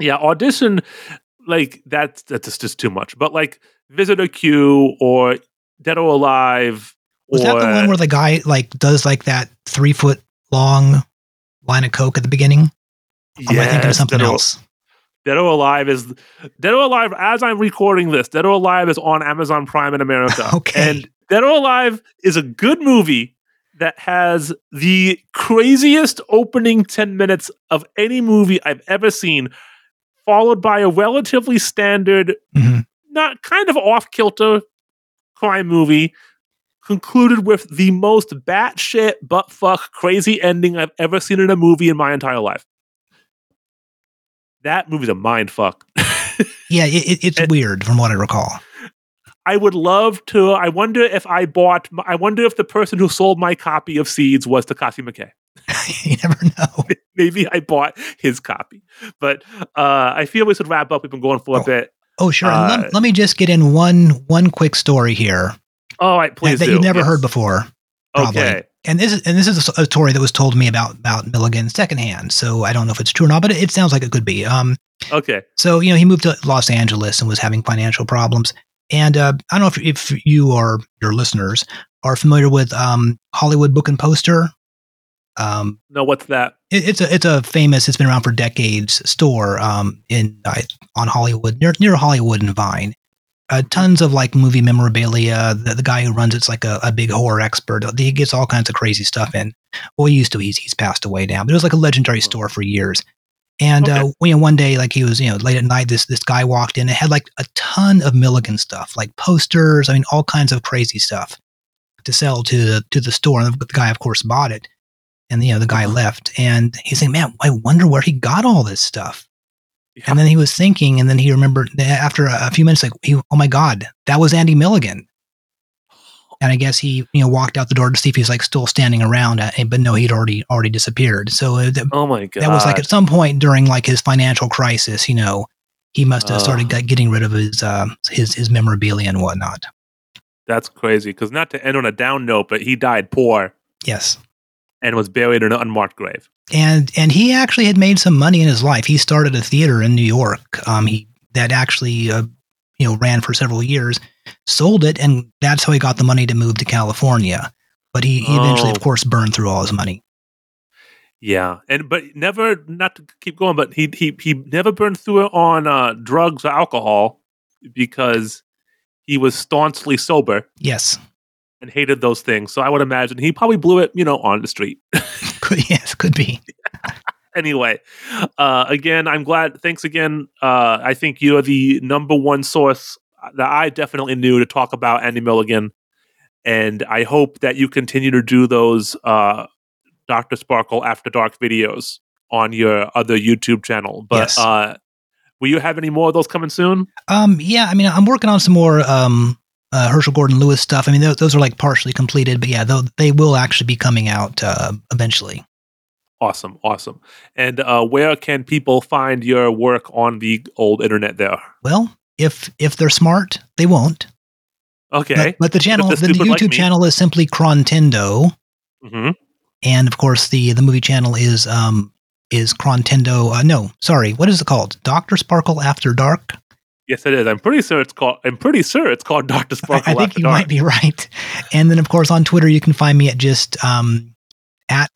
yeah, audition. Like that's that's just, too much. But like Visitor Q or Dead or Alive. Was or, that the one where the guy like does like that three foot long line of coke at the beginning? Or am I thinking of something Dead else? Dead or Alive is Dead or Alive. As I'm recording this, Dead or Alive is on Amazon Prime in America. Okay. and Dead or Alive is a good movie that has the craziest opening ten minutes of any movie I've ever seen, followed by a relatively standard, Mhm. not kind of off kilter crime movie. Concluded with the most batshit butt fuck crazy ending I've ever seen in a movie in my entire life. That movie's a mind fuck. Yeah, it, it- it's And- weird from what I recall. I would love to. I wonder if I bought. I wonder if the person who sold my copy of Seeds was Takashi Miike. you never know. Maybe I bought his copy. But uh, I feel we should wrap up. We've been going for a Oh, bit. Oh, sure. Uh, let, let me just get in one one quick story here All right, please that, that you've never Yes. heard before. probably. Okay. And this is and this is a, a story that was told to me about about Milligan secondhand. So I don't know if it's true or not, but it, it sounds like it could be. Um, Okay. So, you know, he moved to Los Angeles and was having financial problems. And uh, I don't know if, if you or your listeners are familiar with um, Hollywood Book and Poster. Um, No, what's that? it, it's a it's a famous. It's been around for decades. Store um, in uh, on Hollywood near near Hollywood and Vine. Uh, tons of like movie memorabilia. The, the guy who runs it's like a, a big horror expert. He gets all kinds of crazy stuff in. Well, he used to. He's he's passed away now, but it was like a legendary store for years. And uh, you know, one day, like he was, you know, late at night, this this guy walked in and had like a ton of Milligan stuff, like posters. I mean, all kinds of crazy stuff to sell to the to the store. And the guy, of course, bought it. And you know, the guy left, and he's saying, "Man, I wonder where he got all this stuff." Yeah. And then he was thinking, and then he remembered after a, a few minutes, like, he, "Oh my God, that was Andy Milligan." And I guess he, you know, walked out the door to see if he's like still standing around, uh, but no, he'd already already disappeared. So uh, th- Oh my god. that was like at some point during like his financial crisis, you know, he must have started Oh. getting rid of his uh, his his memorabilia and whatnot. That's crazy. Because not to end on a down note, but he died poor Yes, and was buried in an unmarked grave. and and he actually had made some money in his life. He started a theater in New York. Um, he that actually uh, you know ran for several years, sold it, and that's how he got the money to move to California. but he, he eventually, Oh. of course, burned through all his money. Yeah, and but never not to keep going, but he he he never burned through it on uh, drugs or alcohol because he was staunchly sober Yes, and hated those things. So I would imagine he probably blew it, you know, on the street. could, yes, could be. anyway, uh, again, I'm glad. Thanks again. Uh, I think you are the number one source that I definitely knew to talk about Andy Milligan, and I hope that you continue to do those uh, Doctor Sparkle After Dark videos on your other YouTube channel. But Yes. uh, will you have any more of those coming soon? Um, yeah, I mean, I'm working on some more um, uh, Herschell Gordon Lewis stuff. I mean, those, those are like partially completed, but yeah, they will actually be coming out uh, eventually. Awesome, awesome. And uh, where can people find your work on the old internet? There. Well, if if they're smart, they won't. Okay. But, but the channel, they're the stupid like YouTube channel is simply Crontendo, hmm and of course the the movie channel is um is Crontendo. Uh, no, sorry, what is it called? Doctor Sparkle After Dark. Yes, it is. I'm pretty sure it's called. I'm pretty sure it's called Doctor Sparkle. I think you Dark. might be right. And then of course on Twitter you can find me at just um at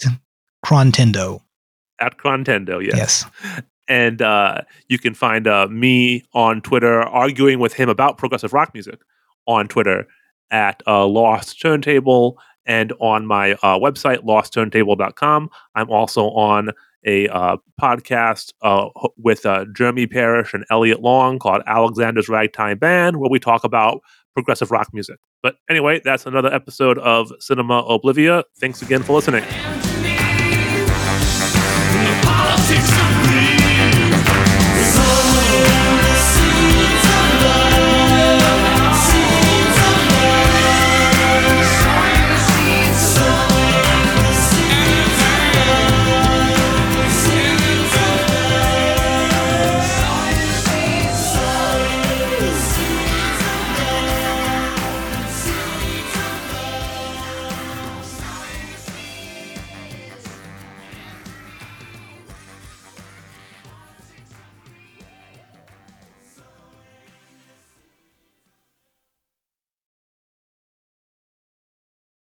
Crontendo. at Contendo. Yes. Yes and uh, you can find uh, me on Twitter arguing with him about progressive rock music on Twitter at uh, Lost Turntable and on my uh, website losturntable.com. I'm also on a uh, podcast uh, with Jeremy Parrish and Elliot Long called Alexander's Ragtime Band, where we talk about progressive rock music. But anyway, that's another episode of Cinema Oblivia. Thanks again for listening.